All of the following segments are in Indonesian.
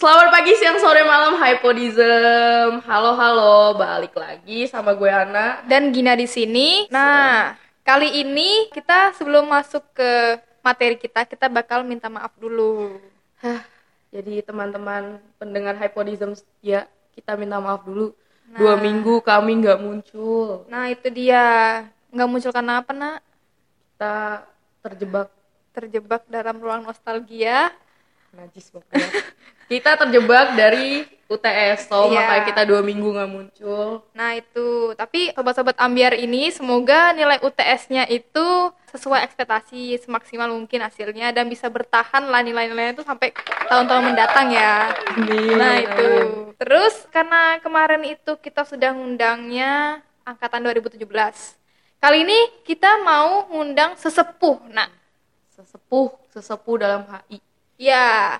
Selamat pagi, siang, sore, malam, Hypodism. Halo, halo, balik lagi sama gue Ana. dan Gina di sini. Nah, kali ini kita sebelum masuk ke materi kita, kita bakal minta maaf dulu. Hah, jadi teman-teman pendengar Hypodism ya kita minta maaf dulu. Dua minggu kami nggak muncul. Nah, itu dia. Nggak muncul karena apa, nak? Kita terjebak Terjebak dalam ruang nostalgia. Najis pokoknya. kita terjebak dari UTS, so Iya. makanya kita dua minggu nggak muncul. Nah, itu. Tapi sobat-sobat ambiar ini semoga nilai UTS-nya itu sesuai ekspektasi, semaksimal mungkin hasilnya dan bisa bertahan lah nilai-nilainya itu sampai tahun-tahun mendatang ya. Amin. Nah itu. Terus karena kemarin itu kita sudah ngundangnya angkatan 2017. Kali ini kita mau ngundang sesepuh. Nah, Sesepuh, sesepuh dalam HI. Ya.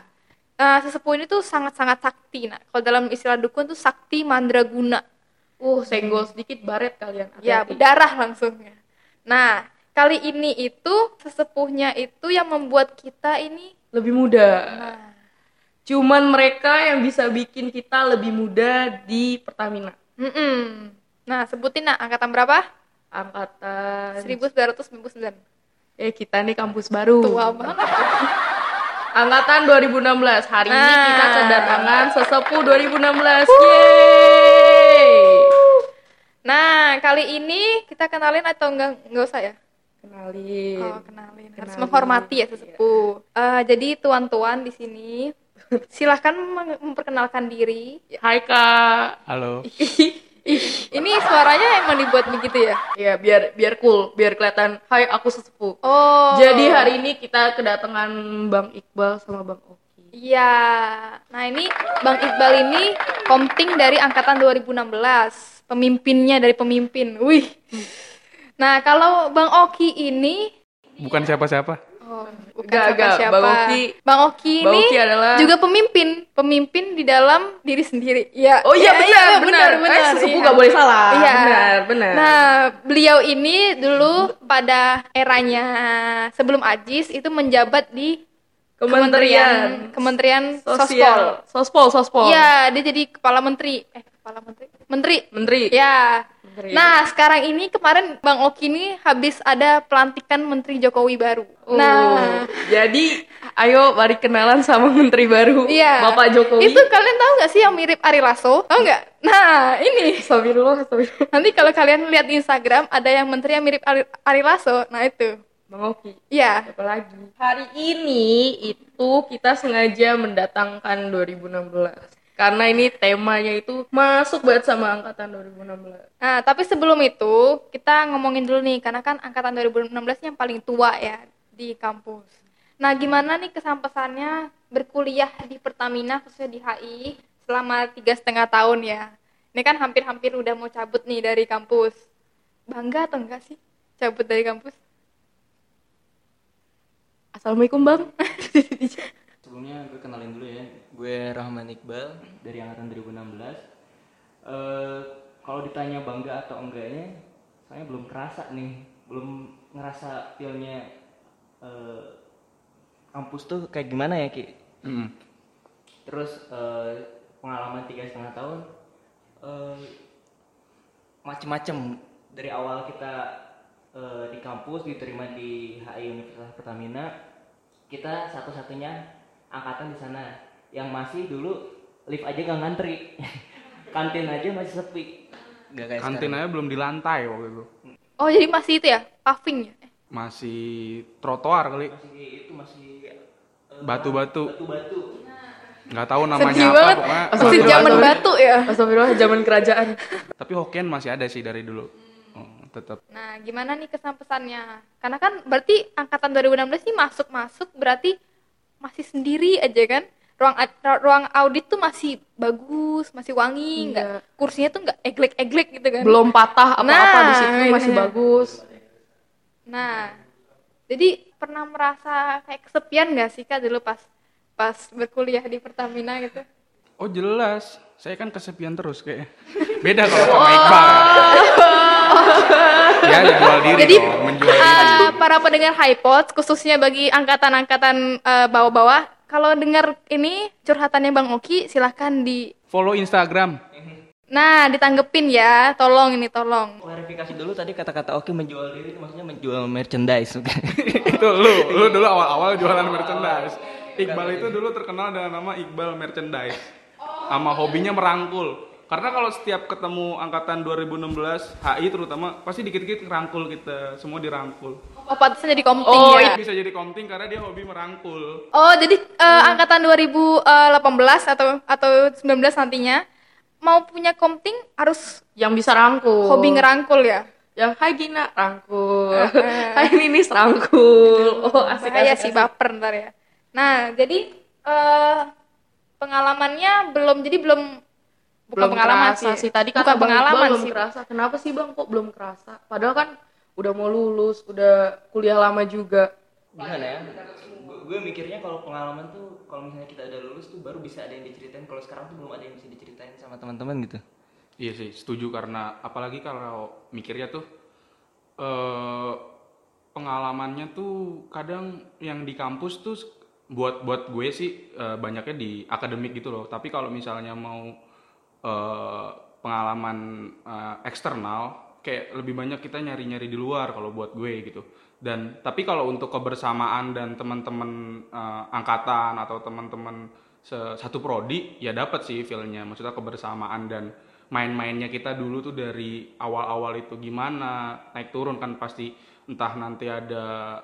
Nah, sesepuh ini tuh sangat-sangat sakti. Nah, kalau dalam istilah dukun tuh sakti mandraguna. Uh, senggol sedikit baret kalian. Ya, Hati-hati. berdarah langsungnya. Nah, kali ini itu sesepuhnya itu yang membuat kita ini lebih muda. nah, Cuman mereka yang bisa bikin kita lebih muda di Pertamina. mm-mm. Nah, sebutin nah angkatan berapa? Angkatan 1999. eh kita nih kampus baru. Tua banget. Angkatan 2016. Hari ini Nah. kita kedatangan sesepuh 2016. Yeay. Nah, kali ini kita kenalin atau enggak enggak usah ya? Kenalin. Oh, kenalin. Harus Kenalin. menghormati ya sesepuh. Eh, jadi tuan-tuan di sini silahkan memperkenalkan diri. Hai Kak. Halo. Ih, ini suaranya emang dibuat begitu ya? Ya, biar biar cool, biar kelihatan hai aku sesepuh. Oh. Jadi hari ini kita kedatangan Bang Iqbal sama Bang Oki. Iya. Nah, ini Bang Iqbal ini komting dari angkatan 2016. Pemimpinnya dari pemimpin. Wih. Nah, kalau Bang Oki ini Bukan siapa-siapa. Oh, bukan enggak. siapa-siapa. Bang Oki- Bang Oki Bang ini Oki adalah- juga pemimpin, pemimpin di dalam diri sendiri. Ya. Oh iya ya, benar, iya, benar. Eh, sesepuh iya. nggak boleh salah. Iya. Benar, benar. Nah, beliau ini dulu pada eranya sebelum Ajis itu menjabat di Kementerian Kementerian Sospol. Sosial. Sospol, Sospol. Iya, dia jadi kepala menteri. Eh, kepala menteri. Menteri. Menteri. Ya. Nah, sekarang ini kemarin Bang Oki ini habis ada pelantikan Menteri Jokowi baru. Oh, Nah, jadi ayo mari kenalan sama menteri baru Iya. Bapak Jokowi. Itu kalian tahu nggak sih yang mirip Ari Lasso? Tahu nggak? Nah, ini. Astagfirullah, astagfirullah. Nanti kalau kalian lihat di Instagram ada yang menteri yang mirip Ari, Ari Lasso. Nah, itu. Bang Oki. Iya. Apa lagi? Hari ini itu kita sengaja mendatangkan 2016. Karena ini temanya itu masuk banget sama angkatan 2016. Nah, tapi sebelum itu kita ngomongin dulu nih karena kan angkatan 2016 yang paling tua ya di kampus. Nah, gimana nih kesan-pesannya berkuliah di Pertamina khususnya di HI selama tiga setengah tahun ya? Ini kan hampir-hampir udah mau cabut nih dari kampus. Bangga atau enggak sih cabut dari kampus? Assalamualaikum, Bang. Sebelumnya gue kenalin dulu ya, gue Rahman Iqbal dari angkatan 2016. Eh kalau ditanya bangga atau enggaknya, saya belum kerasa nih, belum ngerasa feelnya eh, kampus tuh kayak gimana ya ki. Mm. Terus eh, pengalaman tiga setengah tahun, eh, macem-macem dari awal kita eh, di kampus diterima di HI Universitas Pertamina, kita satu-satunya angkatan di sana yang masih dulu lift aja gak ngantri, kantin aja masih sepi, nggak kayak Kantin aja belum di lantai waktu itu. Oh, jadi masih itu ya? Paving ya? Masih trotoar kali. sekarang. masih itu masih eh, Batu-batu. batu-batu. Nggak tahu namanya Sedih apa banget. pokoknya. Masih zaman batu ya? Astagfirullah, zaman kerajaan. Tapi Hokkien masih ada sih dari dulu. Oh, tetap. Nah, gimana nih kesan-pesannya? Karena kan berarti angkatan 2016 ini masuk-masuk berarti masih sendiri aja kan? Ruang ruang audit tuh masih bagus, masih wangi, nggak Iya. kursinya tuh nggak eglek-eglek gitu kan? Belum patah apa-apa Nah, di situ masih iya. bagus. Nah, jadi pernah merasa kayak kesepian nggak sih kak dulu pas pas berkuliah di Pertamina gitu? Oh jelas. Saya kan kesepian terus kayaknya. Beda kalau sama Iqbal. ya jual diri Jadi dong, menjual diri. eh, para pendengar HiPod khususnya bagi angkatan-angkatan eh, bawah-bawah kalau dengar ini curhatannya Bang Oki silahkan di Follow Instagram. Nah, ditanggepin ya. Tolong ini tolong. Klarifikasi dulu tadi kata-kata Oki menjual diri itu maksudnya menjual merchandise. itu lu, lu dulu awal-awal jualan merchandise. Iqbal itu dulu terkenal dengan nama Iqbal Merchandise. Sama hobinya merangkul. Karena kalau setiap ketemu angkatan 2016 HI terutama pasti dikit-dikit rangkul kita, semua dirangkul. Oh, pantasnya jadi komting Oh, ya. Bisa jadi komting karena dia hobi merangkul. Oh, jadi eh, angkatan 2018 atau atau 19 nantinya mau punya komting harus Yang bisa rangkul. hobi ngerangkul ya. Yang hai Gina rangkul. hai Ninis rangkul. Oh, asik Bahaya asik, sih asik. baper ntar ya. Nah, jadi eh pengalamannya belum jadi belum bukan belum pengalaman kerasa sih. sih. Tadi bukan kata Bang pengalaman Iqbal belum sih. kerasa. Kenapa sih Bang kok belum kerasa? Padahal kan udah mau lulus, udah kuliah lama juga. Gimana ya? Gu- Gue mikirnya kalau pengalaman tuh kalau misalnya kita udah lulus tuh baru bisa ada yang diceritain. Kalau sekarang tuh belum ada yang bisa diceritain sama teman-teman gitu. Iya sih, setuju karena apalagi kalau mikirnya tuh eh pengalamannya tuh kadang yang di kampus tuh buat buat gue sih eh, banyaknya di akademik gitu loh. Tapi kalau misalnya mau eh, pengalaman eh, eksternal kayak lebih banyak kita nyari-nyari di luar kalau buat gue gitu. Dan tapi kalau untuk kebersamaan dan teman-teman eh, angkatan atau teman-teman satu prodi ya dapat sih feelnya. Maksudnya kebersamaan dan main-mainnya kita dulu tuh dari awal-awal itu gimana naik turun kan pasti entah nanti ada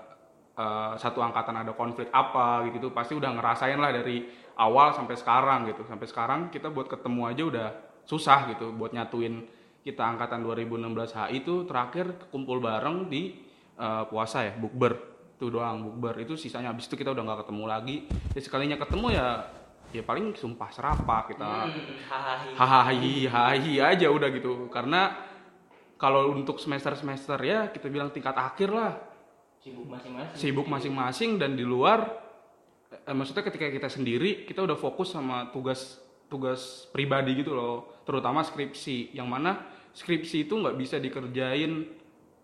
eh, satu angkatan ada konflik apa gitu pasti udah ngerasain lah dari awal sampai sekarang gitu sampai sekarang kita buat ketemu aja udah susah gitu buat nyatuin kita angkatan 2016 HI itu terakhir kumpul bareng di eh, puasa ya bukber. Itu doang bukber. Itu sisanya habis itu kita udah nggak ketemu lagi. Ya sekalinya ketemu ya ya paling sumpah serapah kita. Hahaha. hahaha hahi aja udah gitu. Karena kalau untuk semester semester ya kita bilang tingkat akhir lah. Sibuk masing-masing. sibuk masing-masing dan di luar eh, maksudnya ketika kita sendiri kita udah fokus sama tugas tugas pribadi gitu loh. Terutama skripsi. Yang mana skripsi itu nggak bisa dikerjain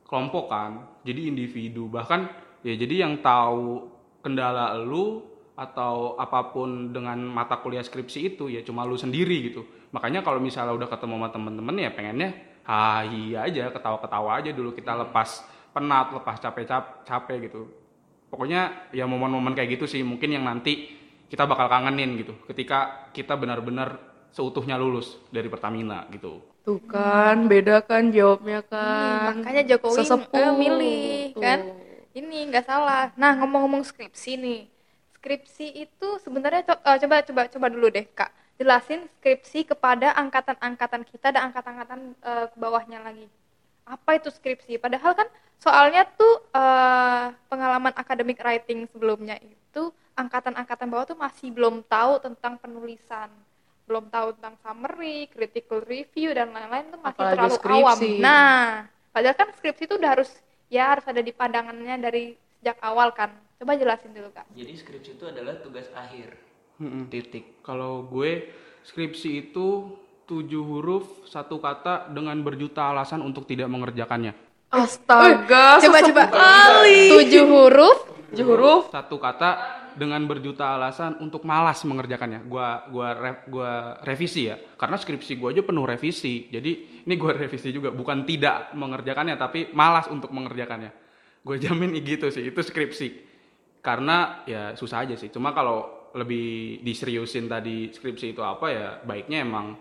kelompok kan. Jadi individu. Bahkan ya jadi yang tahu kendala lu atau apa pun dengan mata kuliah skripsi itu ya cuma lu sendiri gitu. Makanya kalau misalnya udah ketemu sama temen-temen ya pengennya hai aja ketawa-ketawa aja dulu kita lepas penat lepas capek-capek gitu. Pokoknya ya momen-momen kayak gitu sih mungkin yang nanti kita bakal kangenin gitu. Ketika kita benar-benar seutuhnya lulus dari Pertamina gitu Tuh kan, beda kan jawabnya Ih, kan. makanya Jokowi Sesepuh. eh, milih Tuh. kan. Ini nggak salah. Nah, ngomong-ngomong skripsi nih. Skripsi itu sebenarnya co- eh, coba coba coba dulu deh, Kak. Jelasin skripsi kepada angkatan-angkatan kita dan angkatan-angkatan eh, ke bawahnya lagi. Apa itu skripsi? Padahal kan soalnya tuh eh, pengalaman academic writing sebelumnya itu angkatan-angkatan bawah tuh masih belum tahu tentang penulisan belum tahu tentang summary, critical review dan lain-lain itu masih Apalagi terlalu skripsi. awam. Nah, padahal kan skripsi itu udah harus ya harus ada di pandangannya dari sejak awal kan. Coba jelasin dulu kak. Jadi skripsi itu adalah tugas akhir. Mm-mm. Titik. Kalau gue skripsi itu tujuh huruf satu kata dengan berjuta alasan untuk tidak mengerjakannya. Astaga, coba sesepuh coba. kali. Tujuh huruf. Tujuh huruf. Satu kata dengan berjuta alasan untuk malas mengerjakannya. Gua gua re- gua revisi ya. Karena skripsi gua aja penuh revisi. Jadi ini gua revisi juga bukan tidak mengerjakannya tapi malas untuk mengerjakannya. Gue jamin gitu sih itu skripsi. Karena ya susah aja sih. Cuma kalau lebih diseriusin tadi skripsi itu apa ya baiknya emang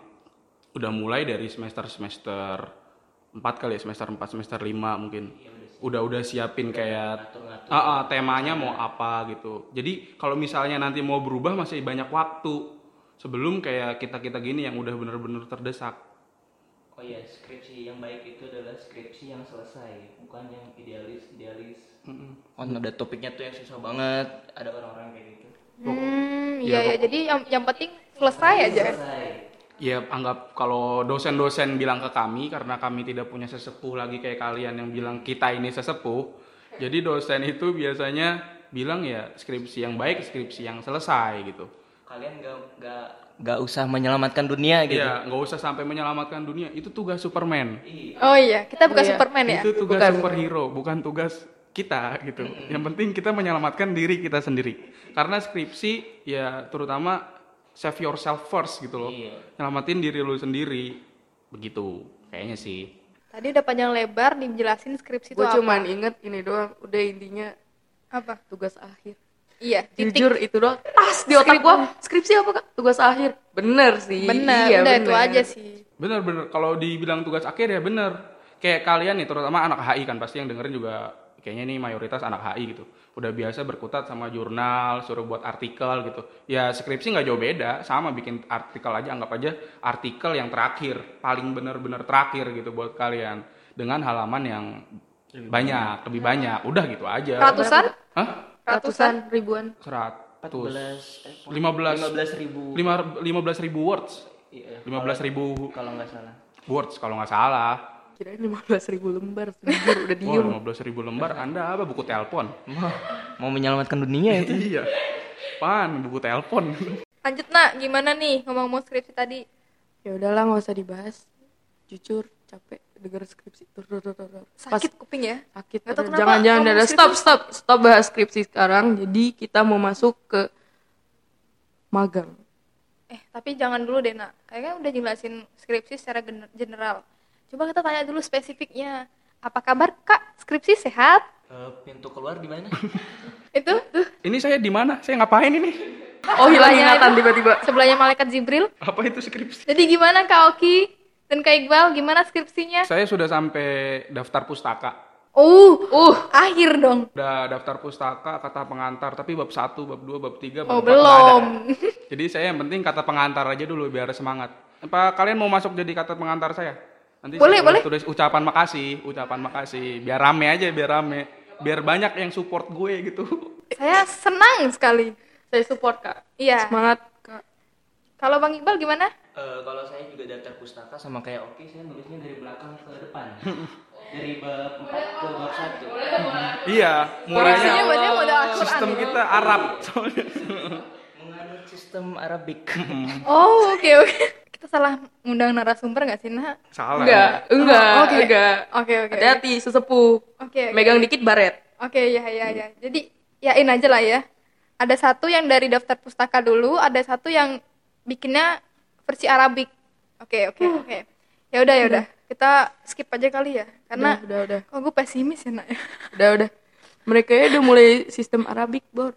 udah mulai dari semester-semester 4 kali ya, semester 4, semester 5 mungkin. Udah udah siapin kayak. Ah, ah, temanya mau apa gitu. Jadi kalau misalnya nanti mau berubah masih banyak waktu sebelum kayak kita-kita gini yang udah bener-bener terdesak. Oh iya, skripsi yang baik itu adalah skripsi yang selesai, bukan yang idealis idealis. Oh, ada topiknya tuh yang susah banget, ada orang-orang kayak gitu. Hmm, Iya, iya ya. Jadi yang yang penting selesai aja. Selesai. Ya anggap kalau dosen-dosen bilang ke kami karena kami tidak punya sesepuh lagi kayak kalian yang bilang kita ini sesepuh. Jadi dosen itu biasanya bilang ya skripsi yang baik, skripsi yang selesai gitu. Kalian gak gak gak usah menyelamatkan dunia gitu. Iya, nggak usah sampai menyelamatkan dunia. Itu tugas Superman. Oh iya, kita bukan Iya. Superman ya. Itu tugas Bukan. superhero, bukan tugas kita gitu. Yang penting kita menyelamatkan diri kita sendiri. Karena skripsi ya terutama save yourself first gitu loh. Iya. Nyelamatin diri lu sendiri. Begitu kayaknya sih. Tadi udah panjang lebar dijelasin skripsi itu gue apa. cuman inget ini doang udah intinya apa? tugas akhir Iya, titik. jujur itu doang tas di otak gue skripsi apa kak tugas akhir bener sih Bener, iya, udah itu bener. aja sih. Bener-bener kalau dibilang tugas akhir ya bener. Kayak kalian nih terutama anak HI kan pasti yang dengerin juga kayaknya nih mayoritas anak HI gitu. Udah biasa berkutat sama jurnal, suruh buat artikel gitu. Ya skripsi nggak jauh beda, sama bikin artikel aja anggap aja artikel yang terakhir, paling bener-bener terakhir gitu buat kalian dengan halaman yang banyak, lebih banyak. Udah gitu aja. Ratusan? Hah? ratusan ribuan Seratus. eh, Lima belas. 15 ribu. Lima, lima belas ribu words. Iya. Lima belas ribu Kalau nggak salah. words kalau nggak salah. Kirain lima belas ribu lembar jujur udah Wah, diem 15 ribu lembar, Anda apa buku telepon? Mau menyelamatkan dunia itu. iya. Pan, buku telepon. Lanjut nak, gimana nih ngomong-ngomong skripsi tadi? ya udahlah nggak usah dibahas jujur capek denger skripsi tur tur tur tur. Pas Sakit kuping ya? sakit jangan jangan ada stop stop stop bahas skripsi sekarang jadi kita mau masuk ke magang Eh, tapi jangan dulu deh, Nak. Kayaknya udah jelasin skripsi secara gen- general. Coba kita tanya dulu spesifiknya. Apa kabar, Kak? Skripsi sehat? Eh, pintu keluar di mana? Itu Ini saya di mana? Saya ngapain ini? oh hilang ingatan tiba-tiba sebelahnya malaikat Jibril. Apa itu skripsi? Jadi gimana Kak Oki dan Kak Iqbal? Gimana skripsinya? Saya sudah sampai daftar pustaka. Uh, uh, akhir dong. Udah daftar pustaka, kata pengantar, tapi bab 1, bab 2, bab 3, bab Oh, 4 nggak belum. ada. Jadi saya yang penting kata pengantar aja dulu biar semangat. Apa kalian mau masuk jadi kata pengantar saya? Nanti Boleh, boleh. tulis ucapan makasih, ucapan makasih. Biar rame aja, biar rame. Biar banyak yang support gue gitu. Saya senang sekali. saya support kak Iya. semangat kak Kalau Bang Iqbal gimana? Eh, kalau saya juga daftar pustaka sama kayak Oki, saya nulisnya dari belakang ke depan. dari bab 4 ke bab 1. iya, mulainya sistem kita Arab. soalnya. Menganut sistem Arabik. Oh, oke oke. Kita salah ngundang narasumber nggak sih, Nak? Salah. enggak enggak Oh, oke. enggak Oke oke. hati-hati sesepuh Oke. oke. megang dikit baret Oke, ya ya ya. Jadi yain aja lah ya. Ada satu yang dari daftar pustaka dulu, ada satu yang bikinnya versi Arabik. Oke, oke, oke. Ya udah ya udah. Kita skip aja kali ya. Karena udah udah kok gue pesimis ya, Nak ya. udah udah mereka ya udah mulai sistem Arabik bor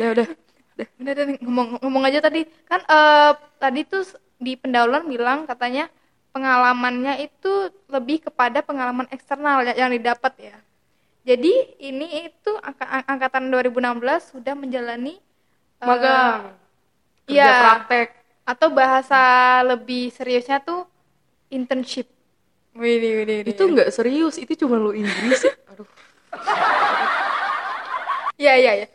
udah udah udah Udah, udah ngomong ngomong aja tadi. Kan eh tadi tuh di pendahuluan bilang katanya pengalamannya itu lebih kepada pengalaman eksternal ya- yang didapat ya. Jadi ini itu angka- ang- angkatan 2016 sudah menjalani eh, magang kerja Iya. praktek atau bahasa lebih seriusnya tuh internship. Widih, widih, widih. itu nggak serius itu cuma lu Inggris ya aduh ya ya ya.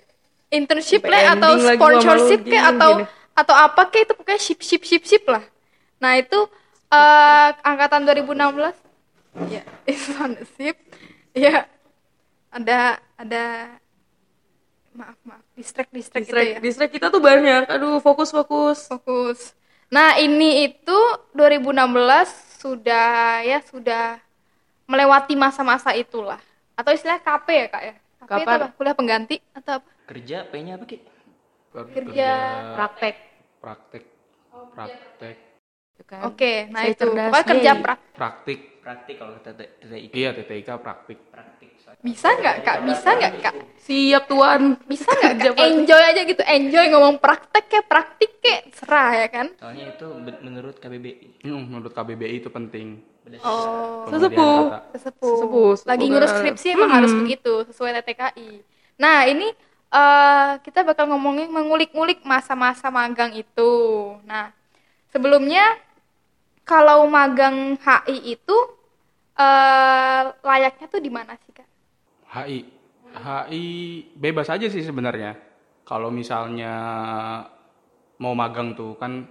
Internship lah atau sponsorship kayak atau gini. Atau apa kayak itu pokoknya ship ship ship ship lah. Nah, itu eh angkatan 2016 ya, internship. Ya. Ada ada maaf maaf distract distract, gitu distract ya. distract kita tuh banyak aduh fokus fokus Fokus. Nah, ini itu 2016 sudah ya sudah melewati masa-masa itulah. Atau istilah KP ya, Kak ya? KP itu Kapan? apa? Kuliah pengganti atau apa? Kerja P-nya apa, Ki? Kerja. praktek praktek praktek ya kan? Oke, nah Saya itu. Pokoknya kerja Hey. praktek. praktik Praktik kalau TTIK. iya TTIK praktik Praktik. Bisa nggak, Kak? Bisa nggak, Kak? siap tuan Bisa nggak, Kerja Kak? Enjoy aja gitu. Enjoy ngomong praktek kayak praktik kayak serah ya kan? Soalnya itu menurut KBBI. Hmm, menurut KBBI itu penting Oh, Sesepuh. sesepuh. Sesepuh, Lagi ngurus skripsi emang harus begitu sesuai TTKI. Nah, ini eh kita bakal ngomongin mengulik-ngulik masa-masa magang itu. Nah, sebelumnya kalau magang HI itu eh layaknya tuh di mana sih, Kak? HI HI bebas aja sih sebenarnya kalau misalnya mau magang tuh kan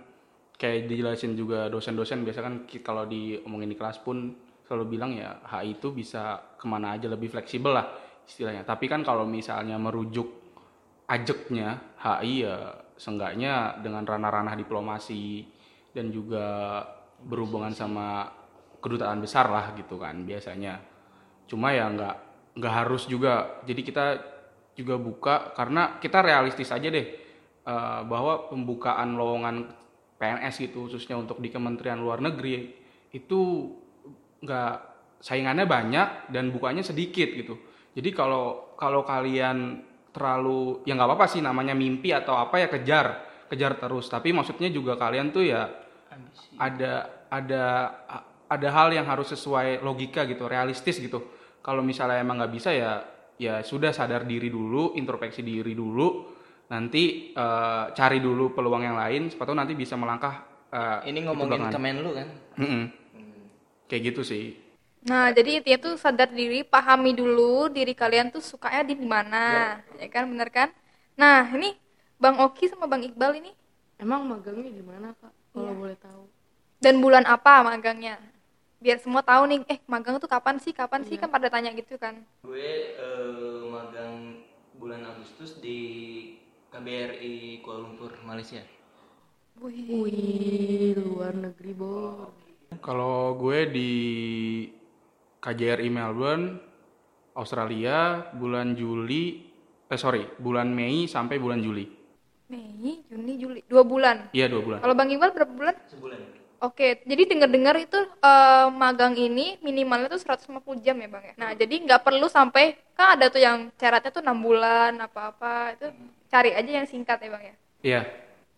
kayak dijelasin juga dosen-dosen biasa kan kalau diomongin di kelas pun selalu bilang ya HI itu bisa ke mana aja lebih fleksibel lah istilahnya tapi kan kalau misalnya merujuk ajeknya HI ya seenggaknya dengan ranah-ranah diplomasi dan juga berhubungan sama kedutaan besar lah gitu kan biasanya. Cuma ya nggak nggak harus juga. Jadi kita juga buka karena kita realistis aja deh eh, bahwa pembukaan lowongan PNS gitu khususnya untuk di Kementerian Luar Negeri itu nggak saingannya banyak dan bukanya sedikit gitu. Jadi kalau kalau kalian terlalu ya nggak apa-apa sih namanya mimpi atau apa ya kejar kejar terus tapi maksudnya juga kalian tuh ya Ambisi. ada ada ada hal yang harus sesuai logika gitu realistis gitu kalau misalnya emang nggak bisa ya ya sudah sadar diri dulu introspeksi diri dulu nanti eh, cari dulu peluang yang lain sepatu nanti bisa melangkah eh, Ini ngomongin kemen lu kan? Mm-mm. kayak gitu sih Nah, jadi intinya tuh sadar diri, pahami dulu diri kalian tuh sukanya di mana, ya kan, bener kan? Nah, ini Bang Oki sama Bang Iqbal ini Emang magangnya di mana kak? Kalau Iya. boleh tahu. dan bulan apa magangnya? Biar semua tahu nih, eh magang tuh kapan sih? Kapan sih? Kan pada tanya gitu kan. Gue eh, magang bulan Agustus di KBRI Kuala Lumpur, Malaysia. Wih, luar negeri bor. kalau gue di KJRI Melbourne Australia bulan Juli eh sorry bulan Mei sampai bulan Juli Mei, Juni, Juli, dua bulan. iya dua bulan Kalau Bang Iqbal berapa bulan? Sebulan. Oke, jadi dengar-dengar itu eh, magang ini minimalnya tuh 150 jam ya bang ya. Nah jadi nggak perlu sampai kan ada tuh yang syaratnya tuh enam bulan apa-apa itu cari aja yang singkat ya bang ya. iya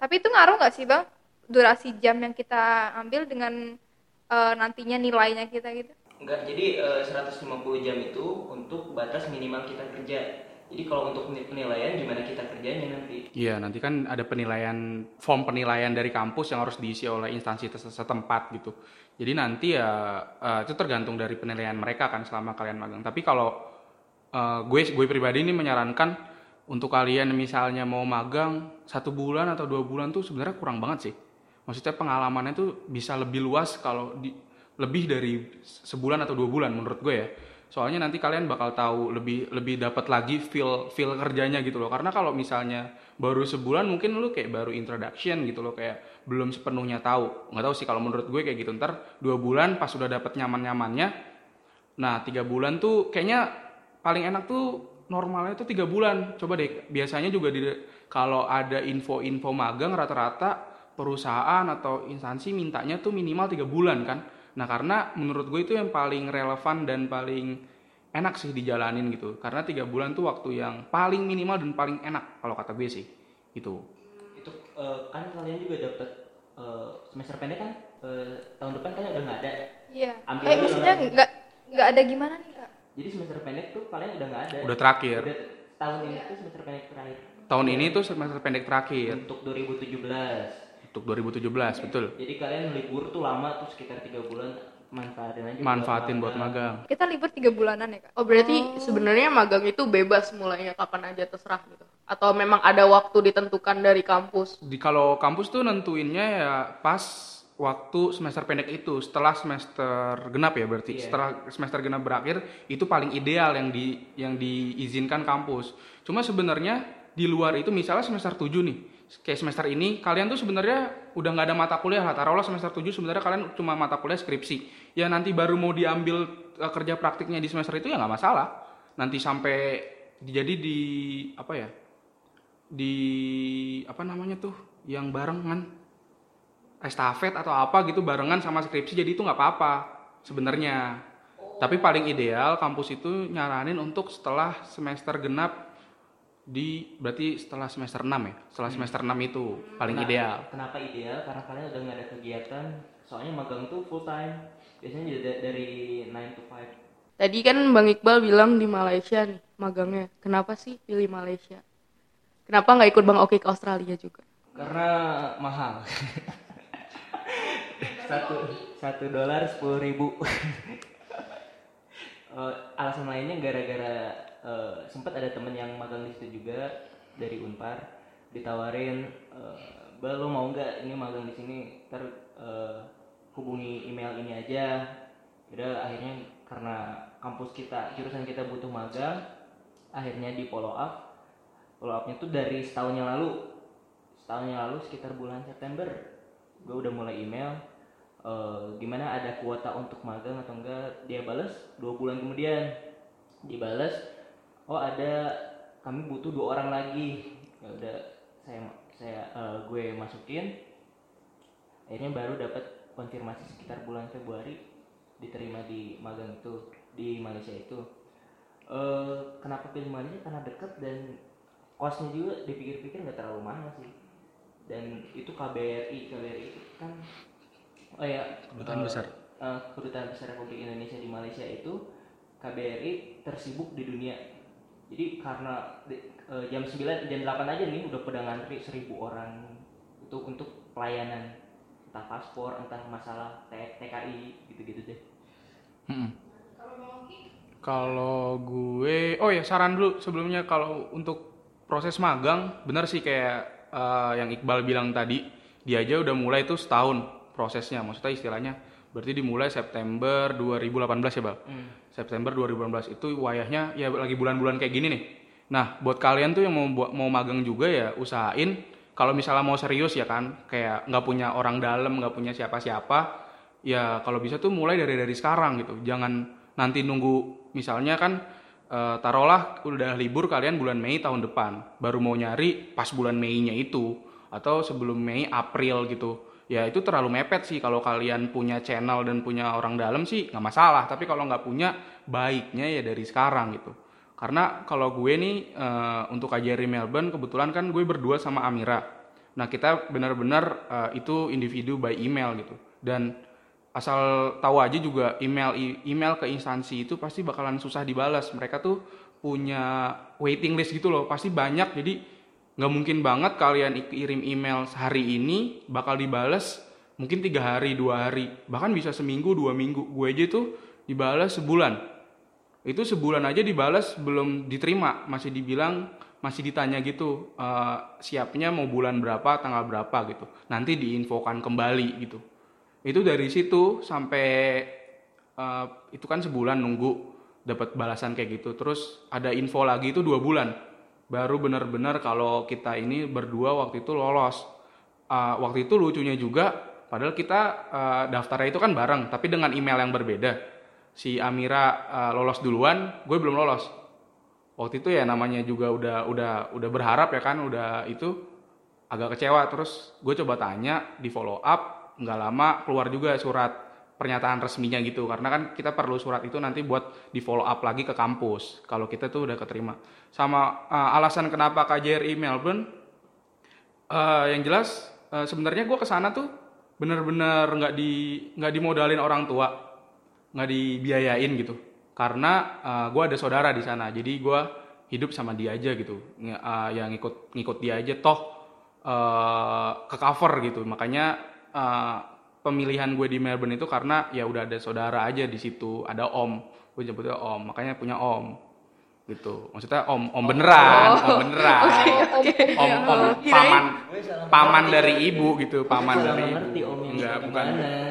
Tapi itu ngaruh nggak sih bang durasi jam yang kita ambil dengan eh, nantinya nilainya kita gitu? Enggak, jadi eh, 150 jam itu untuk batas minimal kita kerja. Jadi kalau untuk penilaian gimana kita kerjanya nanti? Iya, nanti kan ada penilaian form penilaian dari kampus yang harus diisi oleh instansi setempat gitu. Jadi nanti ya eh, itu tergantung dari penilaian mereka kan selama kalian magang. Tapi kalau eh, gue gue pribadi ini menyarankan untuk kalian misalnya mau magang satu bulan atau dua bulan tuh sebenarnya kurang banget sih. Maksudnya pengalamannya tuh bisa lebih luas kalau di, lebih dari sebulan atau dua bulan menurut gue ya. Soalnya nanti kalian bakal tahu lebih lebih dapat lagi feel feel kerjanya gitu loh. Karena kalau misalnya baru sebulan mungkin lu kayak baru introduction gitu loh kayak belum sepenuhnya tahu. Nggak tahu sih kalau menurut gue kayak gitu. Ntar dua bulan pas sudah dapat nyaman nyamannya nah tiga bulan tuh kayaknya paling enak tuh normalnya tuh tiga bulan. Coba deh biasanya juga di kalau ada info-info magang rata-rata perusahaan atau instansi mintanya tuh minimal tiga bulan kan nah karena menurut gue itu yang paling relevan dan paling enak sih dijalanin gitu karena tiga bulan tuh waktu yang paling minimal dan paling enak kalau kata gue sih itu Itu eh, kan kalian juga dapat eh, semester pendek kan? Eh, tahun depan kan udah nggak ada. Iya. Ambil Eh maksudnya nggak nggak ada gimana nih kak? Jadi semester pendek tuh kalian udah nggak ada. udah terakhir Udah tahun ini tuh semester pendek terakhir. tahun ini tuh semester pendek terakhir Untuk 2017. Untuk 2017 betul Jadi kalian libur tuh lama tuh sekitar tiga bulan manfaatin aja. manfaatin buat magang Kita libur tiga bulanan ya kak? Oh berarti sebenarnya magang itu bebas mulainya kapan aja terserah gitu? Atau memang ada waktu ditentukan dari kampus? di kalau kampus tuh nentuinnya ya pas waktu semester pendek itu setelah semester genap ya berarti Iya. setelah semester genap berakhir itu paling ideal yang di yang diizinkan kampus cuma sebenarnya di luar itu misalnya semester 7 nih kayak semester ini kalian tuh sebenarnya udah nggak ada mata kuliah lah. Taruhlah semester 7 sebenarnya kalian cuma mata kuliah skripsi. Ya nanti baru mau diambil eh, kerja praktiknya di semester itu ya nggak masalah. Nanti sampai jadi di apa ya di apa namanya tuh yang barengan. Estafet atau apa gitu barengan sama skripsi jadi itu nggak apa-apa sebenarnya. Tapi paling ideal kampus itu nyaranin untuk setelah semester genap di berarti setelah semester 6 ya setelah semester 6 itu paling Kenapa- ideal Kenapa ideal? Karena kalian udah nggak ada kegiatan. Soalnya magang tuh full time. Biasanya da- dari 9 to 5. Tadi kan Bang Iqbal bilang di Malaysia nih magangnya. Kenapa sih pilih Malaysia? Kenapa nggak ikut Bang Oki ke Australia juga? Karena mahal. satu satu dolar sepuluh ribu. Eh, alasan lainnya gara-gara eh, sempat ada temen yang magang di situ juga dari Unpar. Ditawarin eh, Bal lo mau nggak ini magang di sini? Ntar eh, hubungi email ini aja. Udah akhirnya karena kampus kita jurusan kita butuh magang akhirnya di follow up. Follow upnya tuh dari setahun yang lalu. Setahun yang lalu sekitar bulan September gue udah mulai email eh, gimana ada kuota untuk magang atau enggak? Dia bales dua bulan kemudian. Dibales oh ada. Kami butuh dua orang lagi. Ya udah saya saya eh, gue masukin. Akhirnya baru dapat konfirmasi sekitar bulan Februari diterima di magang itu di Malaysia itu. Eh kenapa pilih Malaysia? Karena deket dan kosnya juga dipikir-pikir nggak terlalu mahal sih. Dan itu KBRI KBRI itu kan oh ya Kedutaan eh, besar. eh, kedutaan besar Republik Indonesia di Malaysia itu KBRI tersibuk di dunia jadi karena di- eh, jam 9 jam 8 aja nih udah pada ngantri 1000 orang. Itu untuk pelayanan. Entah paspor entah masalah T- TKI gitu-gitu deh. Mm-mm. Kalau gue, oh ya saran dulu sebelumnya. Kalau untuk proses magang, benar sih kayak eh, yang Iqbal bilang tadi, dia aja udah mulai tuh setahun prosesnya, maksudnya istilahnya, berarti dimulai September 2018 ya Bal? September 2018 itu wayahnya ya lagi bulan-bulan kayak gini nih. Nah buat kalian tuh yang mau mau magang juga ya usahain. Kalau misalnya mau serius ya kan, kayak nggak punya orang dalam, nggak punya siapa-siapa, ya kalau bisa tuh mulai dari dari sekarang gitu. Jangan nanti nunggu misalnya kan eh, taruhlah udah libur kalian bulan Mei tahun depan baru mau nyari pas bulan Mei-nya itu atau sebelum Mei April gitu ya itu terlalu mepet sih. Kalau kalian punya channel dan punya orang dalam sih nggak masalah. Tapi kalau nggak punya baiknya ya dari sekarang gitu. Karena kalau gue nih eh, untuk KJRI Melbourne kebetulan kan gue berdua sama Amira. Nah kita benar-benar eh, itu individu by email gitu. Dan asal tahu aja juga email email ke instansi itu pasti bakalan susah dibalas. Mereka tuh punya waiting list gitu loh. Pasti banyak. Jadi nggak mungkin banget kalian kirim email sehari ini bakal dibalas mungkin tiga hari dua hari. Bahkan bisa seminggu dua minggu. Gue aja tuh dibalas sebulan. Itu sebulan aja dibalas belum diterima. Masih dibilang masih ditanya gitu eh, siapnya mau bulan berapa tanggal berapa gitu. Nanti diinfokan kembali gitu. Itu dari situ sampai eh, itu kan sebulan nunggu dapat balasan kayak gitu. Terus ada info lagi itu dua bulan baru benar-benar kalau kita ini berdua waktu itu lolos. Eh, waktu itu lucunya juga padahal kita eh, daftarnya itu kan bareng tapi dengan email yang berbeda. Si Amira eh, lolos duluan gue belum lolos. Waktu itu ya namanya juga udah udah udah berharap ya kan udah itu agak kecewa. Terus gue coba tanya di follow up nggak lama keluar juga surat pernyataan resminya gitu. Karena kan kita perlu surat itu nanti buat di follow up lagi ke kampus kalau kita tuh udah keterima. Sama uh, alasan kenapa KJRI Melbourne uh, yang jelas uh, sebenarnya gue ke sana tuh bener-bener nggak di nggak dimodalin orang tua nggak dibiayain gitu. Karena uh, gue ada saudara di sana jadi gue hidup sama dia aja gitu. Uh, yang ngikut ngikut dia aja toh uh, ke cover gitu. Makanya uh, pemilihan gue di Melbourne itu karena ya udah ada saudara aja di situ ada om. Gue nyebutnya om makanya punya om gitu. Maksudnya om om beneran om beneran. Om om paman paman dari ibu gitu paman dari ibu enggak bukan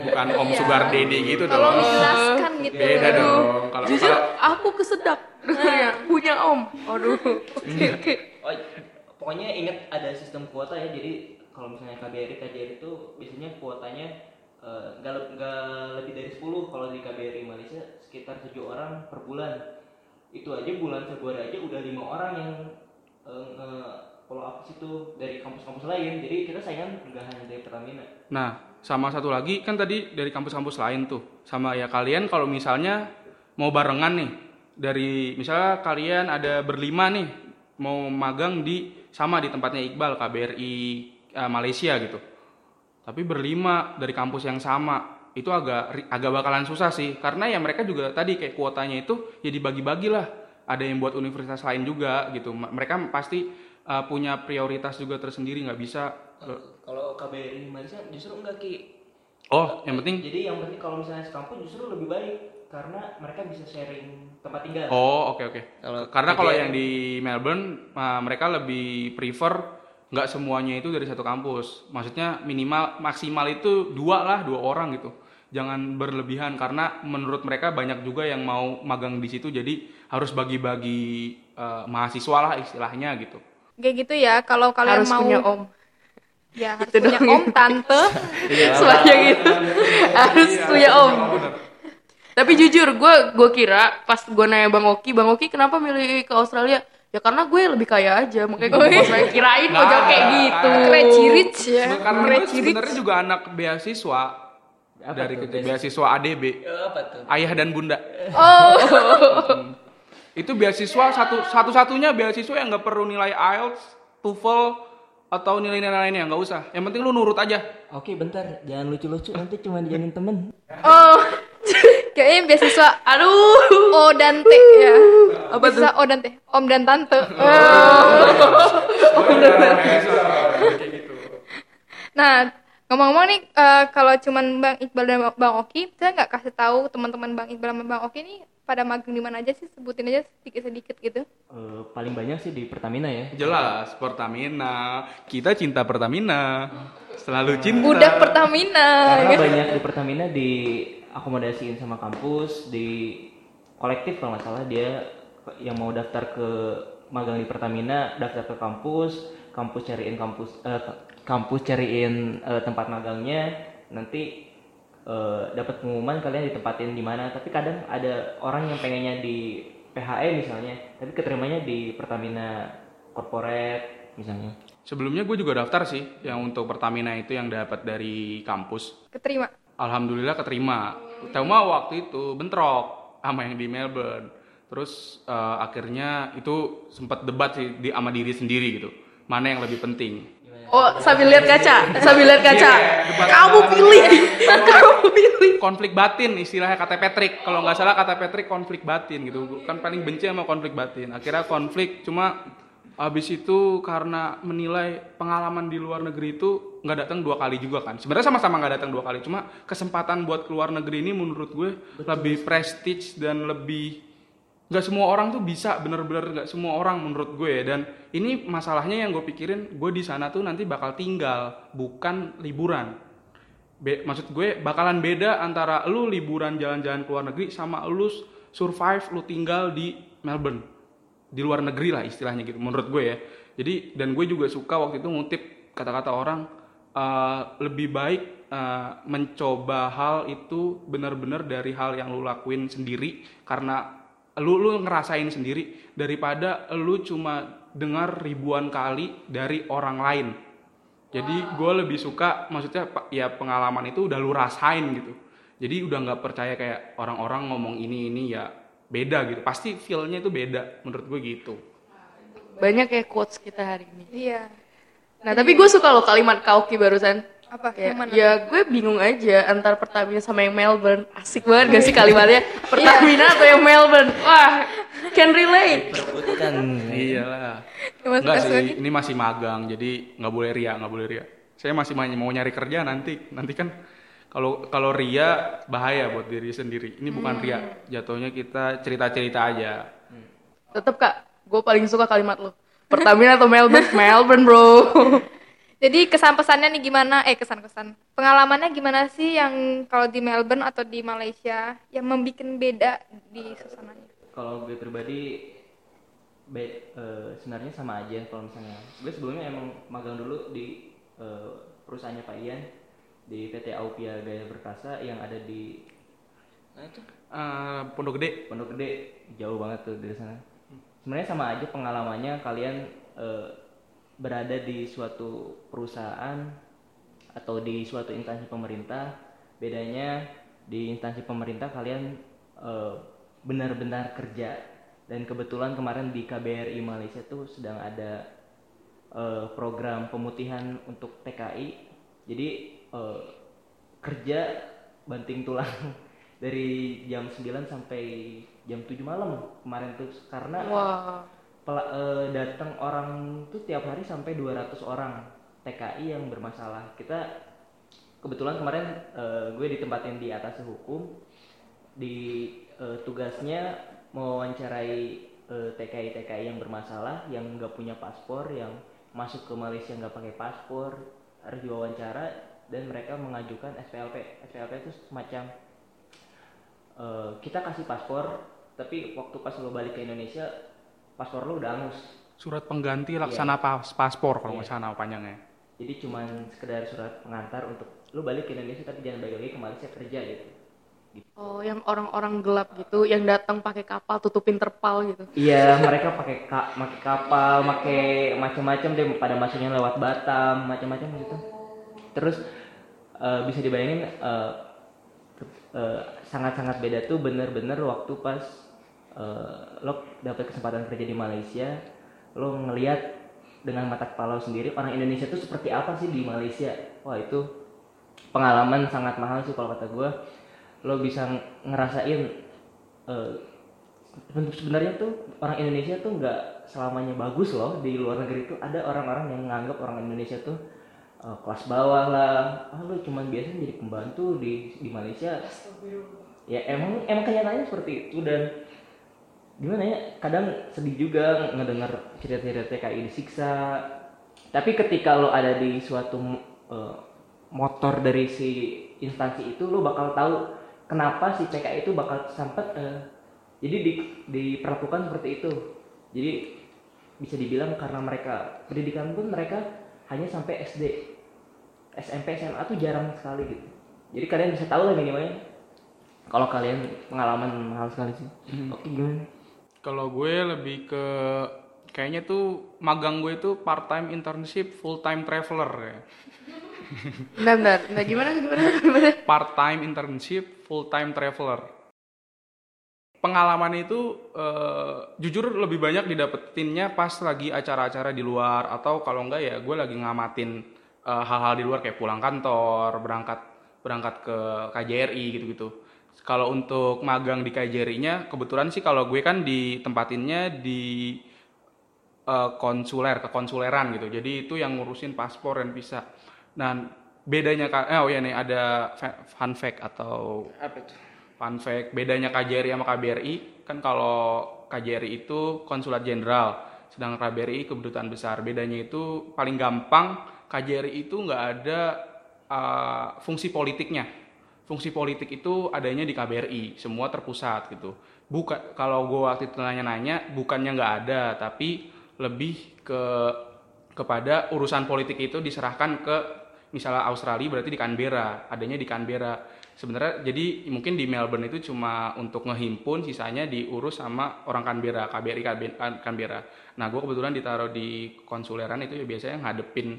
bukan om sugar daddy gitu Kalau dong. menjelaskan gitu. beda dong. Kalau kalau aku kesedak ya, punya om. Aduh. Oke, oke. Oh, pokoknya ingat ada sistem kuota ya. Jadi kalau misalnya KBRI KJRI itu biasanya kuotanya nggak le- nggak lebih dari 10 kalau di KBRI Malaysia sekitar tujuh orang per bulan. Itu aja bulan Februari aja udah lima orang yang eh, nge- follow up situ dari kampus-kampus lain. Jadi kita saingan nggak hanya dari Pertamina. Nah, sama satu lagi kan tadi dari kampus-kampus lain tuh. Sama ya kalian kalau misalnya mau barengan nih dari misalnya kalian ada berlima nih mau magang di sama di tempatnya Iqbal KBRI eh, Malaysia gitu. Tapi berlima dari kampus yang sama itu agak agak bakalan susah sih karena ya mereka juga tadi kayak kuotanya itu ya dibagi-bagi lah. Ada yang buat universitas lain juga gitu. Mereka pasti eh, punya prioritas juga tersendiri nggak bisa eh, Kalau KBRI Malaysia justru enggak ki. Oh, yang penting Jadi yang penting kalau misalnya sekampus justru lebih baik karena mereka bisa sharing tempat tinggal. Oh oke oke. Kalau Karena kalau yang di Melbourne uh, mereka lebih prefer nggak semuanya itu dari satu kampus. Maksudnya minimal maksimal itu dua lah dua orang gitu. Jangan berlebihan karena menurut mereka banyak juga yang mau magang di situ jadi harus bagi-bagi uh, mahasiswa lah istilahnya gitu. Kayak gitu ya. Kalau kalian Harus mau punya om. ya harus Itu punya dong om tante. Semuanya gitu. Harus punya om. Tapi jujur, gue gue kira pas gue nanya Bang Oki, Bang Oki kenapa milih ke Australia? Ya karena gue lebih kaya aja, makanya gue ke Australia. Kirain mau jawab kayak Nggak ada. gitu. Crazy rich ya. karena gue Crazy rich. sebenarnya juga anak beasiswa Apa dari tuh, beasiswa? beasiswa ADB Eh, apa tuh? ayah dan bunda Oh, itu beasiswa satu satu satunya beasiswa yang nggak perlu nilai IELTS, TOEFL atau nilai-nilai lainnya nggak usah yang penting lu nurut aja Oke, bentar. Jangan lucu-lucu nanti cuma dijadiin temen. oh. Kayaknya beasiswa Aduh. O dan T ya. Apa tuh? Beasiswa O dan T. Om dan Tante. Nah, ngomong-ngomong nih, eh, kalau cuman Bang Iqbal dan Bang Oki, saya nggak kasih tahu teman-teman Bang Iqbal sama Bang Oki nih pada magang di mana aja sih? Sebutin aja sedikit-sedikit gitu. Eh, paling banyak sih di Pertamina ya. jelas Pertamina kita cinta Pertamina selalu cinta Udah Pertamina. Karena banyak di Pertamina di akomodasiin sama kampus, di kolektif kalau nggak salah dia yang mau daftar ke magang di Pertamina daftar ke kampus, kampus cariin kampus eh, kampus cariin eh, tempat magangnya, nanti eh, dapat pengumuman kalian ditempatin di mana. Tapi kadang ada orang yang pengennya di PHE misalnya, tapi keterimanya di Pertamina corporate misalnya. sebelumnya gue juga daftar sih yang untuk Pertamina itu yang dapat dari kampus Keterima. Alhamdulillah keterima. Cuma waktu itu bentrok sama yang di Melbourne. Terus eh, akhirnya itu sempat debat sih di sama diri sendiri gitu. Mana yang lebih penting? Oh, sambil lihat kaca, sambil lihat kaca. debat Kamu antara- pilih, kamu pilih. Konflik batin istilahnya kata Patrick. Kalau nggak salah kata Patrick konflik batin gitu. Kan paling benci sama konflik batin. Akhirnya konflik cuma habis itu karena menilai pengalaman di luar negeri itu nggak datang dua kali juga kan. Sebenarnya sama-sama nggak datang dua kali. Cuma kesempatan buat keluar negeri ini menurut gue lebih prestige dan lebih nggak semua orang tuh bisa bener-bener nggak semua orang menurut gue ya. dan ini masalahnya yang gue pikirin gue di sana tuh nanti bakal tinggal bukan liburan Be- maksud gue bakalan beda antara lu liburan jalan-jalan ke luar negeri sama lu survive lu tinggal di Melbourne di luar negeri lah istilahnya gitu menurut gue ya. Jadi dan gue juga suka waktu itu ngutip kata-kata orang eh, lebih baik eh, mencoba hal itu benar-benar dari hal yang lu lakuin sendiri karena lu lu ngerasain sendiri daripada lu cuma dengar ribuan kali dari orang lain. Jadi gue lebih suka maksudnya ya pengalaman itu udah lu rasain gitu. Jadi udah nggak percaya kayak orang-orang ngomong ini ini ya beda gitu. Pasti feel-nya itu beda menurut gue gitu. Banyak ya quotes kita hari ini. Iya. Nah, tapi gue suka loh kalimat Kauki barusan. Apa? Kayak, Yang mana? ya gue bingung aja antara Pertamina sama yang Melbourne. Asik banget gak sih kalimatnya? Pertamina atau yang Melbourne? Wah, can relate. Perebutan. Iyalah. Enggak sih, ini masih magang jadi nggak boleh ria, nggak boleh ria. Saya masih ma- mau nyari kerja nanti. Nanti kan kalau kalau ria bahaya buat diri sendiri. Ini bukan ria, jatuhnya kita cerita-cerita aja. Tetep kak, gue paling suka kalimat lo. Pertamina atau Melbourne? Melbourne bro. Jadi kesan pesannya nih gimana? Eh kesan kesan. Pengalamannya gimana sih yang kalau di Melbourne atau di Malaysia yang membuat beda di suasananya? Kalau gue pribadi be- eh, sebenarnya sama aja kalau misalnya gue sebelumnya emang magang dulu di eh, perusahaannya Pak Ian di PT Aupia Gaya Perkasa yang ada di itu Eh, Pondok Gede, Pondok Gede jauh banget tuh dari sana. Sebenarnya sama aja pengalamannya kalian eh, berada di suatu perusahaan atau di suatu instansi pemerintah. Bedanya di instansi pemerintah kalian eh, benar-benar kerja dan kebetulan kemarin di KBRI Malaysia tuh sedang ada eh, program pemutihan untuk TKI. Jadi eh, kerja banting tulang dari jam 9 sampai jam 7 malam kemarin tuh karena Wah. pela- eh, datang orang tuh tiap hari sampai 200 orang TKI yang bermasalah. Kita kebetulan kemarin eh, gue ditempatin di atas hukum di eh, tugasnya mewawancarai eh, TKI TKI yang bermasalah yang nggak punya paspor yang masuk ke Malaysia nggak pakai paspor harus diwawancara dan mereka mengajukan SPLP SPLP itu semacam eh, kita kasih paspor tapi waktu pas lo balik ke Indonesia paspor lo udah angus surat pengganti laksana pas- paspor kalau nggak Iya. salah panjangnya. jadi cuman sekedar surat pengantar untuk lo balik ke Indonesia tapi jangan balik lagi ke Malaysia kerja gitu Oh, yang orang-orang gelap gitu, yang datang pakai kapal tutupin terpal gitu. Iya, mereka pakai ka pakai kapal, pakai macam-macam deh pada masuknya lewat Batam, macam-macam gitu. Terus eh, bisa dibayangin eh, eh, sangat-sangat beda tuh bener-bener waktu pas eh, lo dapet kesempatan kerja di Malaysia, lo ngelihat dengan mata kepala lo sendiri orang Indonesia tuh seperti apa sih di Malaysia. Wah itu pengalaman sangat mahal sih kalau kata gue. Lo bisa ngerasain eh, sebenarnya tuh orang Indonesia tuh nggak selamanya bagus loh di luar negeri tuh ada orang-orang yang menganggap orang Indonesia tuh eh, kelas bawah lah. Ah lu cuman biasa jadi pembantu di di Malaysia. Ya emang emang kenyataannya seperti itu dan gimana ya kadang sedih juga ngedengar cerita-cerita kayak disiksa tapi ketika lo ada di suatu eh, motor dari si instansi itu lo bakal tahu kenapa si PKI itu bakal sampai eh, jadi di, diperlakukan seperti itu. Jadi bisa dibilang karena mereka pendidikan pun mereka hanya sampai SD SMP SMA tuh jarang sekali gitu jadi kalian bisa tahu lah minimalnya kalau kalian pengalaman mahal sekali sih oke gimana Kalau gue lebih ke kayaknya tuh magang gue itu part time internship full time traveler ya. Bentar, bentar, bentar, gimana, gimana, gimana? Part time internship full time traveler. Pengalaman itu eh, jujur lebih banyak didapetinnya pas lagi acara-acara di luar atau kalau enggak ya gue lagi ngamatin eh, hal-hal di luar kayak pulang kantor, berangkat berangkat ke KJRI gitu-gitu. Kalau untuk magang di KJRI-nya kebetulan sih kalau gue kan ditempatinnya di eh, konsuler, kekonsuleran gitu. Jadi itu yang ngurusin paspor dan visa. Dan bedanya eh, oh ya nih ada fun fact atau apa tuh fun fact bedanya KJRI sama KBRI kan kalau KJRI itu konsulat jenderal sedangkan KBRI kedutaan besar bedanya itu paling gampang KJRI itu nggak ada uh, fungsi politiknya. Fungsi politik itu adanya di KBRI semua terpusat gitu. Bukan kalau gue waktu itu nanya-nanya bukannya nggak ada tapi lebih ke kepada urusan politik itu diserahkan ke misalnya Australia berarti di Canberra adanya di Canberra. Sebenarnya jadi mungkin di Melbourne itu cuma untuk ngehimpun sisanya diurus sama orang Canberra KBRI KB- Canberra. Nah gue kebetulan ditaruh di konsuleran itu ya biasanya ngadepin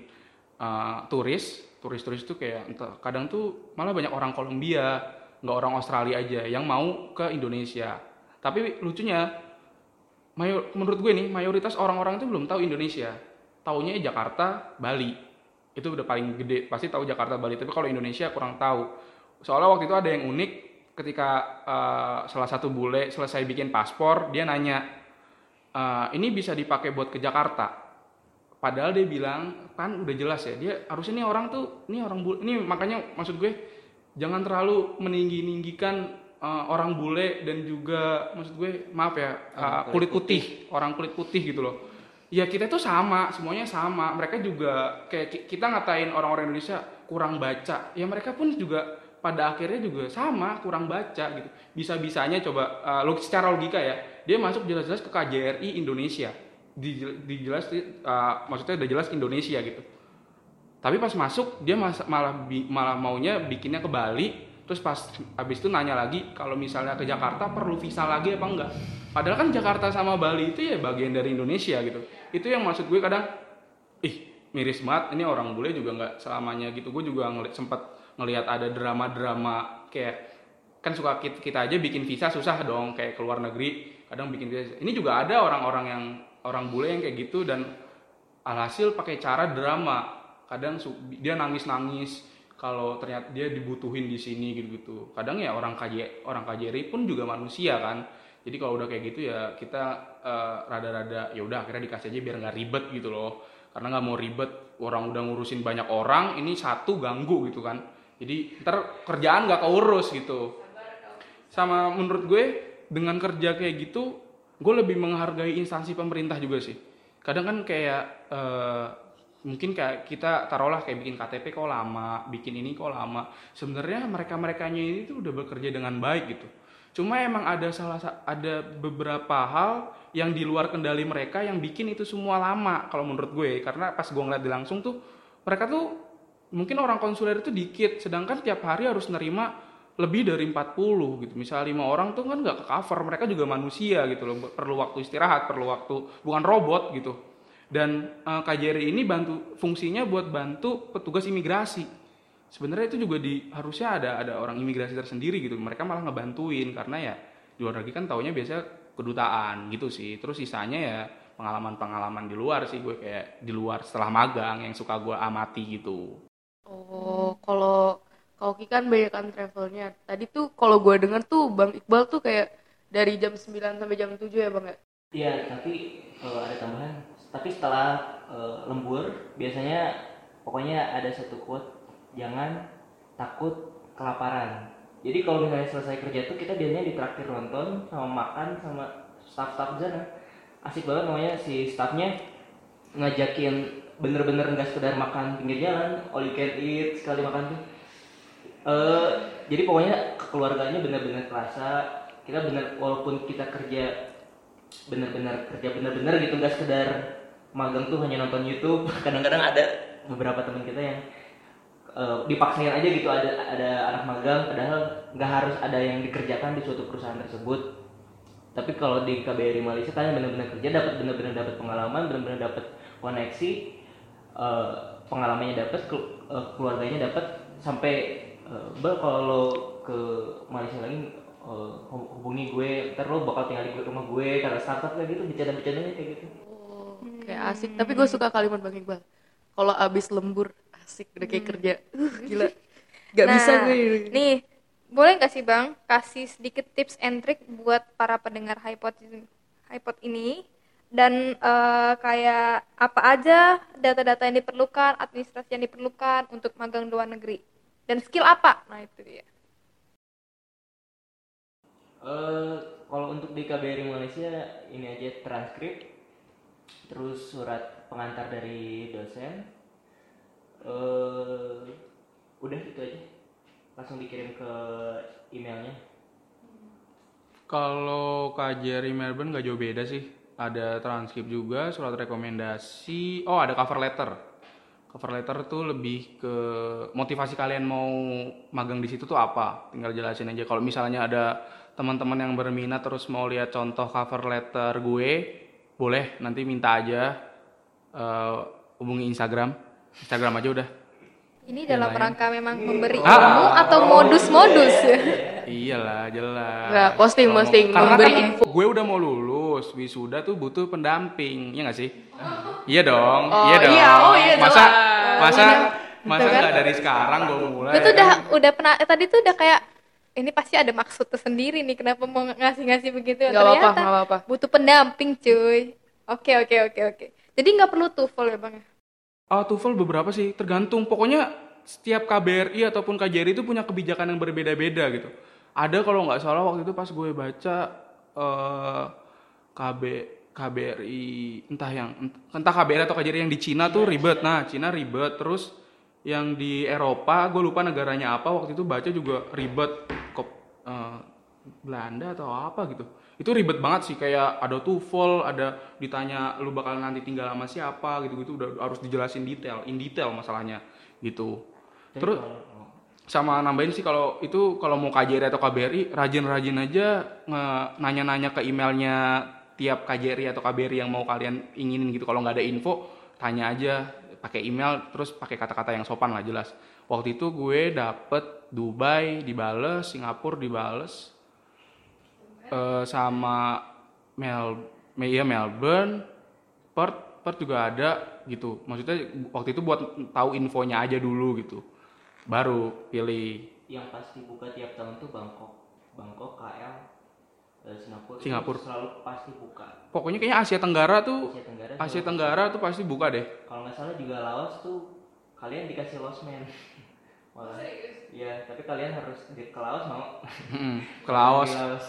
uh, turis turis-turis itu kayak entah, kadang tuh malah banyak orang Kolombia nggak orang Australia aja yang mau ke Indonesia. Tapi lucunya mayor, menurut gue nih mayoritas orang-orang itu belum tahu Indonesia. Taunya Jakarta Bali. Itu udah paling gede. Pasti tahu Jakarta Bali. Tapi kalau Indonesia kurang tahu. Soalnya waktu itu ada yang unik ketika eh, salah satu bule selesai bikin paspor dia nanya "Eh, ini bisa dipakai buat ke Jakarta padahal dia bilang kan udah jelas ya dia harusnya nih orang tuh ini orang bule ini makanya maksud gue jangan terlalu meninggi ninggikan orang bule dan juga maksud gue maaf ya eh, kulit putih. orang kulit putih gitu loh. Ya kita tuh sama semuanya sama. Mereka juga kayak ki- kita ngatain orang-orang Indonesia kurang baca. Ya mereka pun juga pada akhirnya juga sama kurang baca gitu. Bisa-bisanya coba uh, secara logika ya dia masuk jelas-jelas ke KJRI Indonesia dijelas uh, maksudnya udah jelas Indonesia gitu. Tapi pas masuk dia mas- malah bi- malah maunya bikinnya ke Bali terus pas habis itu nanya lagi kalau misalnya ke Jakarta perlu visa lagi apa enggak? Padahal kan Jakarta sama Bali itu ya bagian dari Indonesia gitu. Itu yang maksud gue kadang ih miris banget ini orang bule juga nggak selamanya gitu. Gue juga ngeliat sempat ngelihat ada drama-drama kayak kan suka kita, kita aja bikin visa susah dong kayak ke luar negeri kadang bikin visa. Ini juga ada orang-orang yang orang bule yang kayak gitu dan alhasil pakai cara drama. Kadang dia nangis-nangis kalau ternyata dia dibutuhin di sini gitu-gitu. Kadang ya orang KJ orang KJRI pun juga manusia kan. Jadi kalau udah kayak gitu ya kita eh, rada-rada ya udah akhirnya dikasih aja biar nggak ribet gitu loh. Karena nggak mau ribet orang udah ngurusin banyak orang ini satu ganggu gitu kan. Jadi ntar kerjaan nggak keurus gitu. Sama menurut gue dengan kerja kayak gitu gue lebih menghargai instansi pemerintah juga sih. Kadang kan kayak eh, mungkin kayak kita taruhlah kayak bikin KTP kok lama bikin ini kok lama. Sebenarnya mereka merekanya ini tuh udah bekerja dengan baik gitu. Cuma emang ada salah sa- ada beberapa hal yang di luar kendali mereka yang bikin itu semua lama kalau menurut gue. Karena pas gue ngeliat di langsung tuh mereka tuh mungkin orang konsuler itu dikit. Sedangkan tiap hari harus nerima lebih dari 40 gitu. Misalnya lima orang tuh kan nggak ke cover, mereka juga manusia gitu loh. Perlu waktu istirahat, perlu waktu bukan robot gitu. Dan eh, KJRI ini bantu fungsinya buat bantu petugas imigrasi. Sebenarnya itu juga di harusnya ada ada orang imigrasi tersendiri gitu. Mereka malah ngebantuin karena ya di luar negeri kan taunya biasa kedutaan gitu sih. Terus sisanya ya pengalaman-pengalaman di luar sih gue kayak di luar setelah magang yang suka gue amati gitu. Oh, kalau kalau Ki kan banyak kan travelnya. Tadi tuh kalau gue denger tuh Bang Iqbal tuh kayak dari jam 9 sampai jam 7 ya Bang ya? Iya, tapi eh, ada tambahan. Tapi setelah eh, lembur, biasanya pokoknya ada satu quote, jangan takut kelaparan. Jadi kalau misalnya selesai kerja tuh kita biasanya ditraktir nonton sama makan sama staff-staff sana. Asik banget namanya si staffnya ngajakin bener-bener nggak sekedar makan pinggir jalan, all you can eat sekali makan tuh. Eh, jadi pokoknya keluarganya bener-bener kerasa. Kita bener walaupun kita kerja bener-bener kerja bener-bener gitu nggak sekedar magang tuh hanya nonton YouTube. Kadang-kadang ada beberapa teman kita yang eh, dipaksain aja gitu ada ada anak magang padahal nggak harus ada yang dikerjakan di suatu perusahaan tersebut. Tapi kalau di KBRI Malaysia kalian benar-benar kerja dapat benar-benar dapat pengalaman benar-benar dapat koneksi eh, pengalamannya dapat kelu- keluarganya dapat sampai eh, Bel kalau lo ke Malaysia lagi eh, hub- hubungi gue ntar lo bakal tinggal di rumah gue karena startup kayak gitu bercanda-bercandanya kayak gitu Oh, kayak asik. Tapi gue suka kalimat Bang Iqbal. Kalau abis lembur asik udah kayak kerja. Uh, gila. Gak Nah, bisa gue. ini. Nih, boleh nggak sih Bang kasih sedikit tips and trick buat para pendengar iPod iPod ini dan eh, kayak apa aja data-data yang diperlukan, administrasi yang diperlukan untuk magang luar negeri dan skill apa? Nah itu dia. Eh, kalau untuk di KBRI Malaysia ini aja transkrip, terus surat pengantar dari dosen, eh udah itu aja, langsung dikirim ke emailnya. Kalau KJRI Melbourne nggak jauh beda sih. Ada transkrip juga, surat rekomendasi. Oh, ada cover letter. Cover letter tuh lebih ke motivasi kalian mau magang di situ tuh apa. Tinggal jelasin aja. Kalau misalnya ada teman-teman yang berminat terus mau lihat contoh cover letter gue, boleh nanti minta aja eh, hubungi Instagram. Instagram aja udah. Ini dalam rangka memang memberi Ah. ilmu atau modus-modus ya? Iyalah, jelas. Nggak, posting, posting, Karena memberi kan info. gue udah mau lulus, wisuda tuh butuh pendamping, iya nggak sih? Iya dong, Oh, iya dong. iya, oh iya masa, jelas. masa, masa Betul kan? nggak dari sekarang gue mulai? Gue tuh ya udah kan? udah pernah eh, tadi tuh udah kayak ini pasti ada maksud tersendiri nih kenapa mau ngasih-ngasih begitu apa-apa, ternyata nggak apa-apa. butuh pendamping cuy oke oke oke oke jadi nggak perlu TOEFL ya bang ya? Ah, TOEFL beberapa sih, tergantung. Pokoknya setiap KBRI ataupun KJRI itu punya kebijakan yang berbeda-beda gitu. Ada kalau nggak salah waktu itu pas gue baca eh, KB KBRI entah yang entah KBRI atau KJRI yang di Cina tuh ribet. Nah, Cina ribet. Terus yang di Eropa gue lupa negaranya apa waktu itu baca juga ribet. Kok eh, Belanda atau apa gitu. Itu ribet banget sih kayak ada TOEFL ada ditanya lu bakal nanti tinggal sama siapa gitu gitu. Udah harus dijelasin detail in detail masalahnya gitu. Terus sama nambahin sih kalau itu kalau mau KJRI atau KBRI rajin-rajin aja nanya-nanya ke emailnya tiap KJRI atau KBRI yang mau kalian inginin gitu kalau nggak ada info tanya aja pakai email terus pakai kata-kata yang sopan lah jelas. Waktu itu gue dapet Dubai dibales Singapura dibales eh, sama Mel iya Melbourne Perth Perth juga ada gitu. Maksudnya waktu itu buat tahu infonya aja dulu gitu. Baru pilih. Yang pasti buka tiap tahun tuh Bangkok, Bangkok, KL, Singapura. itu Singapura. selalu pasti buka. pokoknya kayaknya Asia Tenggara tuh Asia Tenggara. Asia Tenggara tuh pasti buka deh Kalau nggak salah juga Laos tuh kalian dikasih losmen. Malah. Iya, tapi kalian harus di ke Laos mau. Mm, ke Laos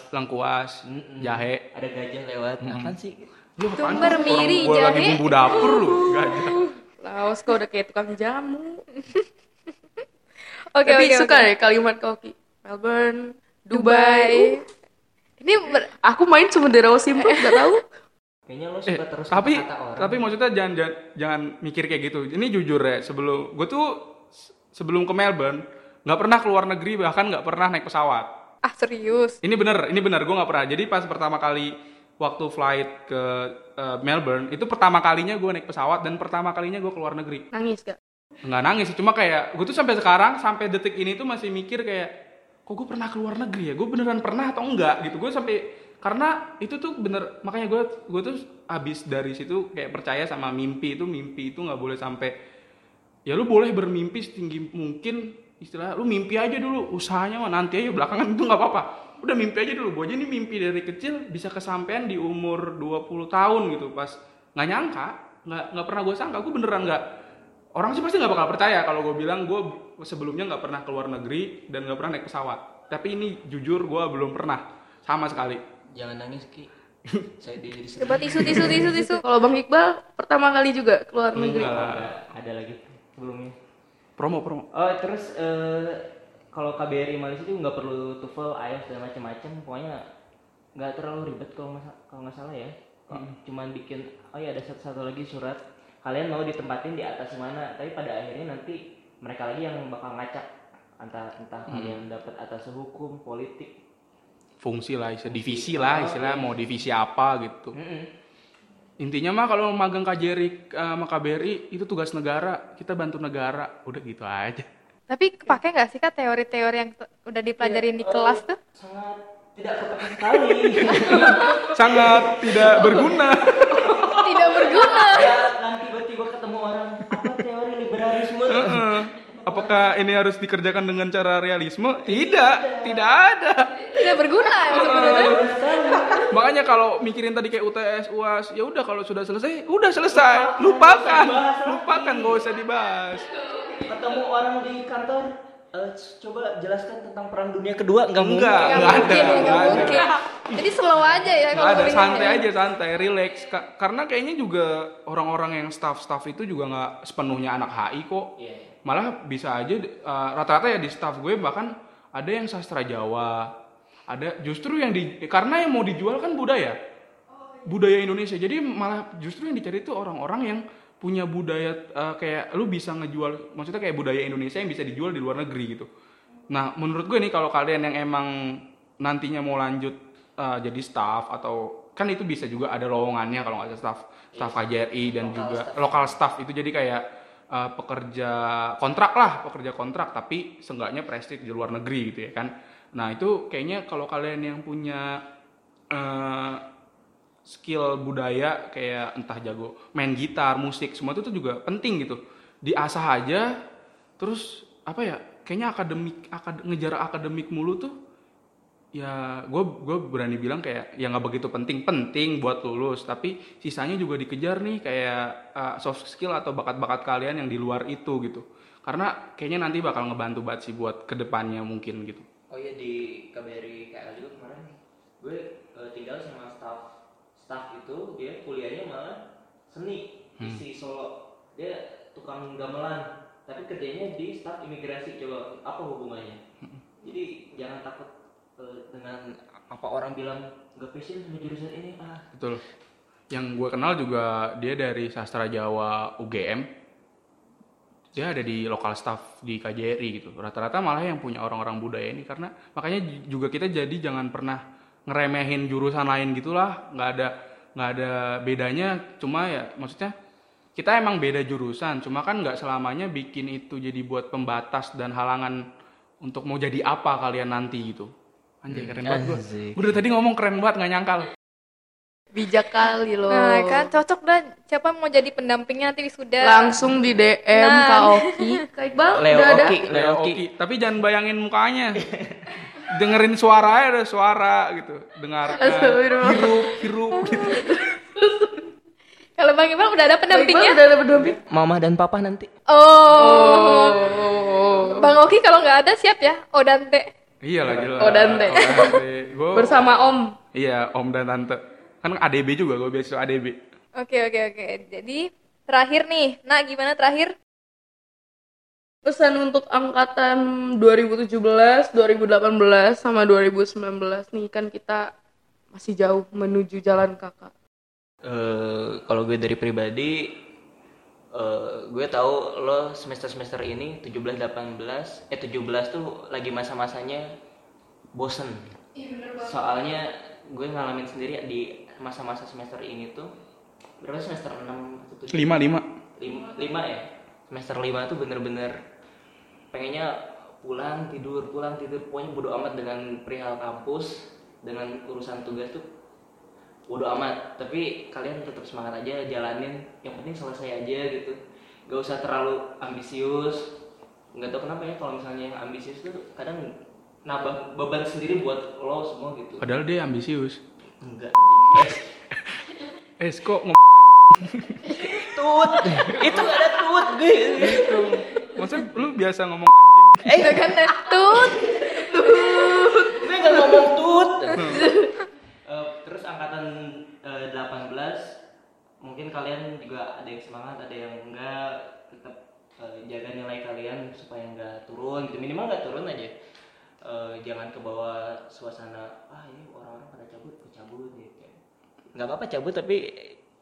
lengkuas Mm-mm. jahe Ada gajah lewat. Apaan sih? lu apaan Tumbar sih? miri, Orang gua lagi jahe. bumbu dapur lu gajah Laos kok udah kayak tukang jamu. oke Tapi oke suka oke. deh kalimat koki. Melbourne, Dubai Dubai. Ini ber- Aku main cuma di Rawa Simpel, nggak tahu. Kayaknya lo Eh, suka terus tapi kata orang. tapi maksudnya jangan, jangan jangan mikir kayak gitu. Ini jujur ya, sebelum gue tuh sebelum ke Melbourne, nggak pernah keluar negeri bahkan nggak pernah naik pesawat Ah serius? ini bener ini bener gue nggak pernah jadi pas pertama kali waktu flight ke eh, Melbourne itu pertama kalinya gue naik pesawat dan pertama kalinya gue keluar negeri Nangis gak? nggak nangis sih cuma kayak gue tuh sampai sekarang sampai detik ini tuh masih mikir kayak kok gue pernah keluar negeri ya? Gue beneran pernah atau enggak gitu? Gue sampai karena itu tuh bener makanya gue gue tuh abis dari situ kayak percaya sama mimpi itu mimpi itu nggak boleh sampai ya lu boleh bermimpi setinggi mungkin istilah lu mimpi aja dulu usahanya mah nanti aja belakangan itu nggak apa-apa. Udah mimpi aja dulu gue aja ini mimpi dari kecil bisa kesampaian di umur 20 tahun gitu pas nggak nyangka nggak nggak pernah gue sangka gue beneran nggak orang sih pasti nggak bakal percaya kalau gue bilang gue sebelumnya nggak pernah keluar negeri dan nggak pernah naik pesawat tapi ini jujur gue belum pernah sama sekali Jangan nangis Ki. Saya di Coba tisu, tisu, tisu, tisu. Kalau Bang Iqbal pertama kali juga keluar negeri. Enggak. Ada, ada lagi sebelumnya. promo promo Oh terus eh, kalau KBRI Malaysia itu nggak perlu TOEFL, IELTS dan macam-macam, pokoknya nggak terlalu ribet kalau nggak sa- kalau nggak salah ya. Cuman bikin, oh ya ada satu-satu lagi surat. Kalian mau ditempatin di atas mana? Tapi pada akhirnya nanti mereka lagi yang bakal ngacak entah entah kalian dapat atas hukum, politik. fungsi lah istilah divisi lah istilah mau divisi apa gitu Mm-mm. intinya mah kalau magang KJRI eh, sama KBRI itu tugas negara kita bantu negara udah gitu aja Tapi kepake nggak sih kak teori-teori yang udah dipelajarin di kelas tuh? Sangat tidak kepake sekali. sangat tidak berguna Tidak berguna. ya nanti tiba-tiba ketemu orang apa teori liberalisme. Heeh. Apakah ini harus dikerjakan dengan cara realisme tidak tidak ada Tidak berguna ya sebenarnya. makanya kalau mikirin tadi kayak UTS UAS ya udah kalau sudah selesai udah selesai lupakan lupakan gak usah dibahas ketemu orang di kantor eh, coba jelaskan tentang perang dunia kedua nggak mungkin Enggak. Nggak Nggak ada, mungkin, nggak nggak ada. mungkin. Jadi slow aja ya kalau ada santai aja santai relax Ka- karena kayaknya juga orang-orang yang staff-staff itu juga nggak sepenuhnya anak HI kok Iya. Malah bisa aja uh, rata-rata ya di staff gue bahkan ada yang sastra Jawa ada justru yang di karena yang mau dijual kan budaya. Budaya Indonesia. Jadi malah justru yang dicari itu orang-orang yang punya budaya uh, kayak lu bisa ngejual maksudnya kayak budaya Indonesia yang bisa dijual di luar negeri gitu. Nah menurut gue nih kalau kalian yang emang nantinya mau lanjut uh, jadi staff atau kan itu bisa juga ada lowongannya kalau nggak ada staff staff KJRI dan juga lokal staff itu. Jadi kayak uh, pekerja kontrak lah pekerja kontrak tapi seenggaknya prestis di luar negeri gitu ya kan. Nah itu kayaknya kalau kalian yang punya uh, skill budaya kayak entah jago main gitar musik semua itu tuh juga penting gitu. Diasah aja terus apa ya kayaknya akademik akad, ngejar akademik mulu tuh ya gue gue berani bilang kayak ya nggak begitu penting penting buat lulus. Tapi sisanya juga dikejar nih kayak uh, soft skill atau bakat-bakat kalian yang di luar itu gitu. Karena kayaknya nanti bakal ngebantu banget sih buat ke depannya mungkin gitu. Oh iya di KBRI KL juga kemarin gue eh, tinggal sama staff staff itu dia kuliahnya malah seni isi Solo. Dia tukang gamelan tapi kerjanya di staf imigrasi coba apa hubungannya? Jadi jangan takut dengan apa orang bilang nggak passion sama jurusan ini ah Betul. Yang gue kenal juga dia dari sastra Jawa UGM. Dia ada di lokal staff di KJRI gitu. Rata-rata malah yang punya orang-orang budaya ini karena makanya juga kita jadi jangan pernah ngeremehin jurusan lain gitulah. nggak ada nggak ada bedanya. Cuma ya maksudnya kita emang beda jurusan. Cuma kan nggak selamanya bikin itu jadi buat pembatas dan halangan untuk mau jadi apa kalian nanti gitu. Anjay keren banget gue. Gue dari tadi ngomong keren banget nggak nyangkal. Bijak kali loh. Nah kan cocok dah siapa mau jadi pendampingnya nanti wisuda. Langsung di DM Nah. Kak Oki. Kak Iqbal Leo udah ada. Oki. Leo Oki. Tapi jangan bayangin mukanya. Dengerin suara ada suara gitu. Dengarkan. Hirup, hirup gitu. Kalau Bang Iqbal udah ada pendampingnya? udah ada pendamping. mama dan papa nanti Oh. Bang Oki kalau nggak ada siap ya. Oh Dante. Iya lah jelas. Oh, Dante. Gua, Bersama Om. Iya, Om dan Tante. Kan ADB juga, gue beasiswa ADB. Oke oke oke. Jadi terakhir nih, nah gimana terakhir? Pesan untuk angkatan 2017, 2018 sama 2019 nih kan kita masih jauh menuju jalan kakak. Eh, kalau gue dari pribadi Eh, gue tahu lo semester-semester ini 17 18 eh 17 tuh lagi masa-masanya bosen. Soalnya gue ngalamin sendiri di masa-masa semester ini tuh berapa semester 6 atau 7? lima lima lima, lima ya semester lima tuh bener-bener pengennya pulang tidur pulang tidur pokoknya bodo amat dengan perihal kampus dengan urusan tugas tuh bodo amat. Tapi kalian tetap semangat aja jalanin. Yang penting selesai aja gitu. Gak usah terlalu ambisius. Nggak tahu kenapa ya kalau misalnya yang ambisius tuh kadang nambah beban sendiri buat lo semua gitu. Padahal dia ambisius. Enggak eh kok ngomong anjing? Tut. Itu ada tut gue gitu. Maksudnya lu biasa ngomong anjing? Eh kan tut. Gue gak ngomong tut Eh, terus angkatan eh, 18 mungkin kalian juga ada yang semangat ada yang enggak tetap eh, jaga nilai kalian supaya enggak turun gitu. Minimal enggak turun aja. Eh, jangan ke bawah suasana ah ini orang-orang pada cabut cabut gitu. Nggak apa-apa cabut tapi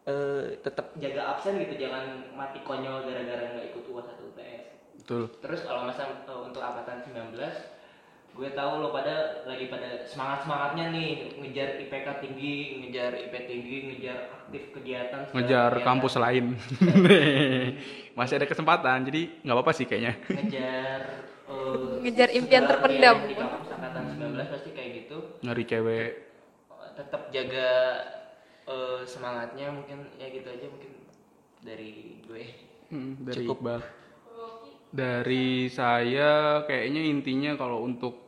eh, tetap jaga absen gitu. Jangan mati konyol gara-gara nggak ikut UAS atau UTS betul. Terus kalau masa eh, untuk angkatan 19 gue tahu lo pada lagi pada semangat semangatnya nih ngejar IPK tinggi, ngejar IP tinggi, ngejar aktif kegiatan, ngejar kegiatan. kampus lain masih ada kesempatan jadi nggak apa-apa sih kayaknya ngejar eh, Ngejar impian terpendam. di kampus angkatan 19 pasti kayak gitu. nyari cewek Tetap jaga eh, semangatnya mungkin ya gitu aja mungkin dari gue. Hmm, dari Cukup. Iqbal. Dari saya kayaknya intinya kalau untuk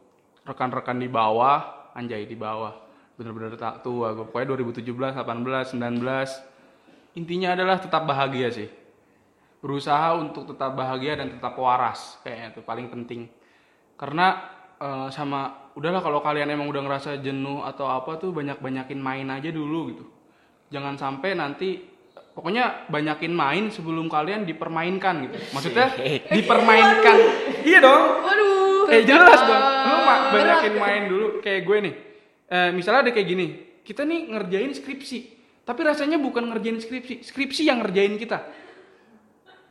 rekan-rekan di bawah, anjay di bawah, bener-bener tak tua. Gue pokoknya 2017, 18, 19, intinya adalah tetap bahagia sih. Berusaha untuk tetap bahagia dan tetap waras, kayaknya itu paling penting. Karena eh, sama udahlah kalau kalian emang udah ngerasa jenuh atau apa tuh banyak-banyakin main aja dulu gitu. Jangan sampai nanti pokoknya banyakin main sebelum kalian dipermainkan gitu. Maksudnya dipermainkan. iya dong. Waduh. Eh jelas dong. Lu ma- banyakin main dulu kayak gue nih. Eh, misalnya ada kayak gini. Kita nih ngerjain skripsi. Tapi rasanya bukan ngerjain skripsi. Skripsi yang ngerjain kita.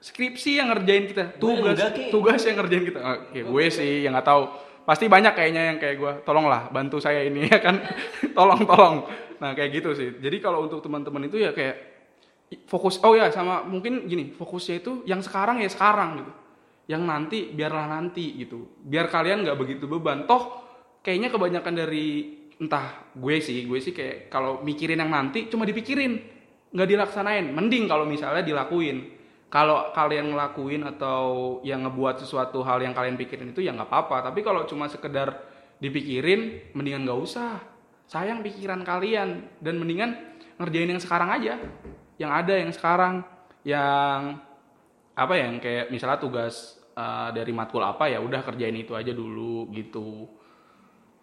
Skripsi yang ngerjain kita. Tugas tugas yang ngerjain kita. Ah, kayak gue sih yang nggak tahu. Pasti banyak kayaknya yang kayak gue. Tolonglah bantu saya ini ya kan. tolong tolong. Nah kayak gitu sih. Jadi kalau untuk teman-teman itu ya kayak fokus oh ya sama mungkin gini fokusnya itu yang sekarang ya sekarang gitu yang nanti biarlah nanti gitu. Biar kalian nggak begitu beban. Toh kayaknya kebanyakan dari entah gue sih gue sih kayak kalau mikirin yang nanti cuma dipikirin. Nggak dilaksanain. Mending kalau misalnya dilakuin. Kalau kalian ngelakuin atau yang ngebuat sesuatu hal yang kalian pikirin itu ya nggak apa-apa. Tapi kalau cuma sekedar dipikirin mendingan nggak usah. Sayang pikiran kalian. Dan mendingan ngerjain yang sekarang aja. Yang ada yang sekarang. Yang apa ya yang kayak misalnya tugas uh, dari matkul apa ya udah kerjain itu aja dulu gitu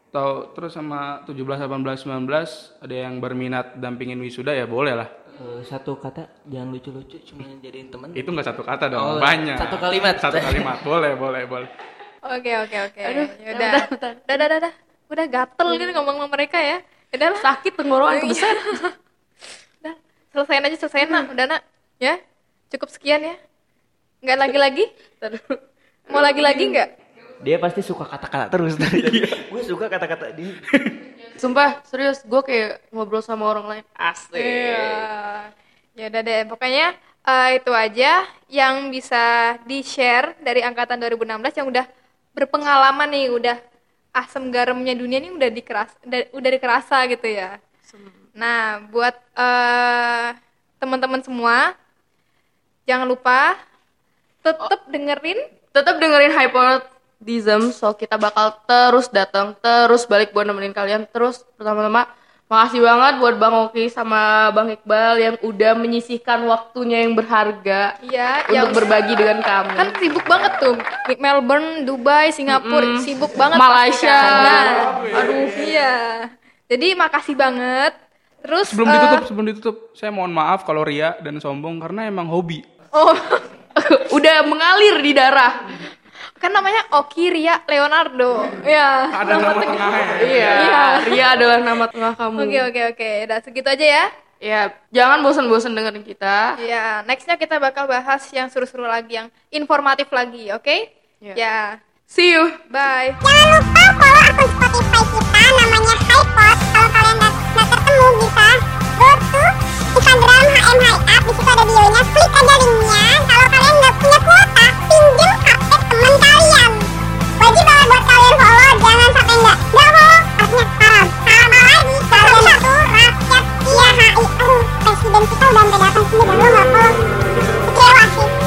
atau terus sama 17 18 19 ada yang berminat dampingin wisuda ya boleh lah Eh, satu kata jangan lucu-lucu cuma jadiin temen itu nggak satu kata dong Oh, banyak satu kalimat. satu kalimat boleh boleh boleh Oke oke oke. Aduh, Yaudah. udah, bentar. Udah udah udah. Udah gatel gitu ngomong sama mereka ya. Udah lah. Sakit tenggorokan kebesaran. Udah. Selesaiin aja selesaiin nak. Udah nak. Ya. Cukup sekian ya. Nggak lagi-lagi? Mau lagi-lagi nggak? dia pasti suka kata-kata terus tadi gue suka kata-kata dia Sumpah, serius, gue kayak ngobrol sama orang lain. Asik. Iya. Ya udah deh, pokoknya eh, itu aja yang bisa di-share dari angkatan 2016 yang udah berpengalaman nih, udah asam garamnya dunia nih udah dikeras udah, dikerasa gitu ya. Nah, buat eh, teman-teman semua jangan lupa tetap dengerin Tetap dengerin Hypnotism, so kita bakal terus datang, terus balik buat nemenin kalian. Terus pertama-tama makasih banget buat Bang Oki sama Bang Iqbal yang udah menyisihkan waktunya yang berharga ya untuk yang berbagi dengan kami. kan sibuk banget tuh Melbourne, Dubai, Singapura sibuk banget Malaysia. kan. Nah, aduh iya. Jadi makasih banget. Terus sebelum eh, ditutup sebelum ditutup saya mohon maaf kalau ria dan sombong karena emang hobi oh udah mengalir di darah. kan namanya Oki Ria Leonardo. Ya. ada nama tengahnya Iya, Ria adalah nama tengah kamu. Oke oke oke. Udah segitu aja ya. Ya, jangan bosan-bosan dengerin kita. Ya, nextnya kita bakal bahas yang seru-seru lagi, yang informatif lagi, oke? Ya. Ya, See you. bye. Jangan lupa follow akun Spotify kita namanya HiPod. Kalau kalian nggak nggak ketemu bisa go to Instagram HM Up. Di situ ada bionya. Klik aja linknya. Punya kuota, pinjam HP teman kalian. Wajib banget buat kalian follow. Jangan sampai nggak nggak follow. Artinya haram. Haram apa lagi? Kalian itu rakyat. Aduh, presiden kita udah sampai datang sini dan lo nggak follow.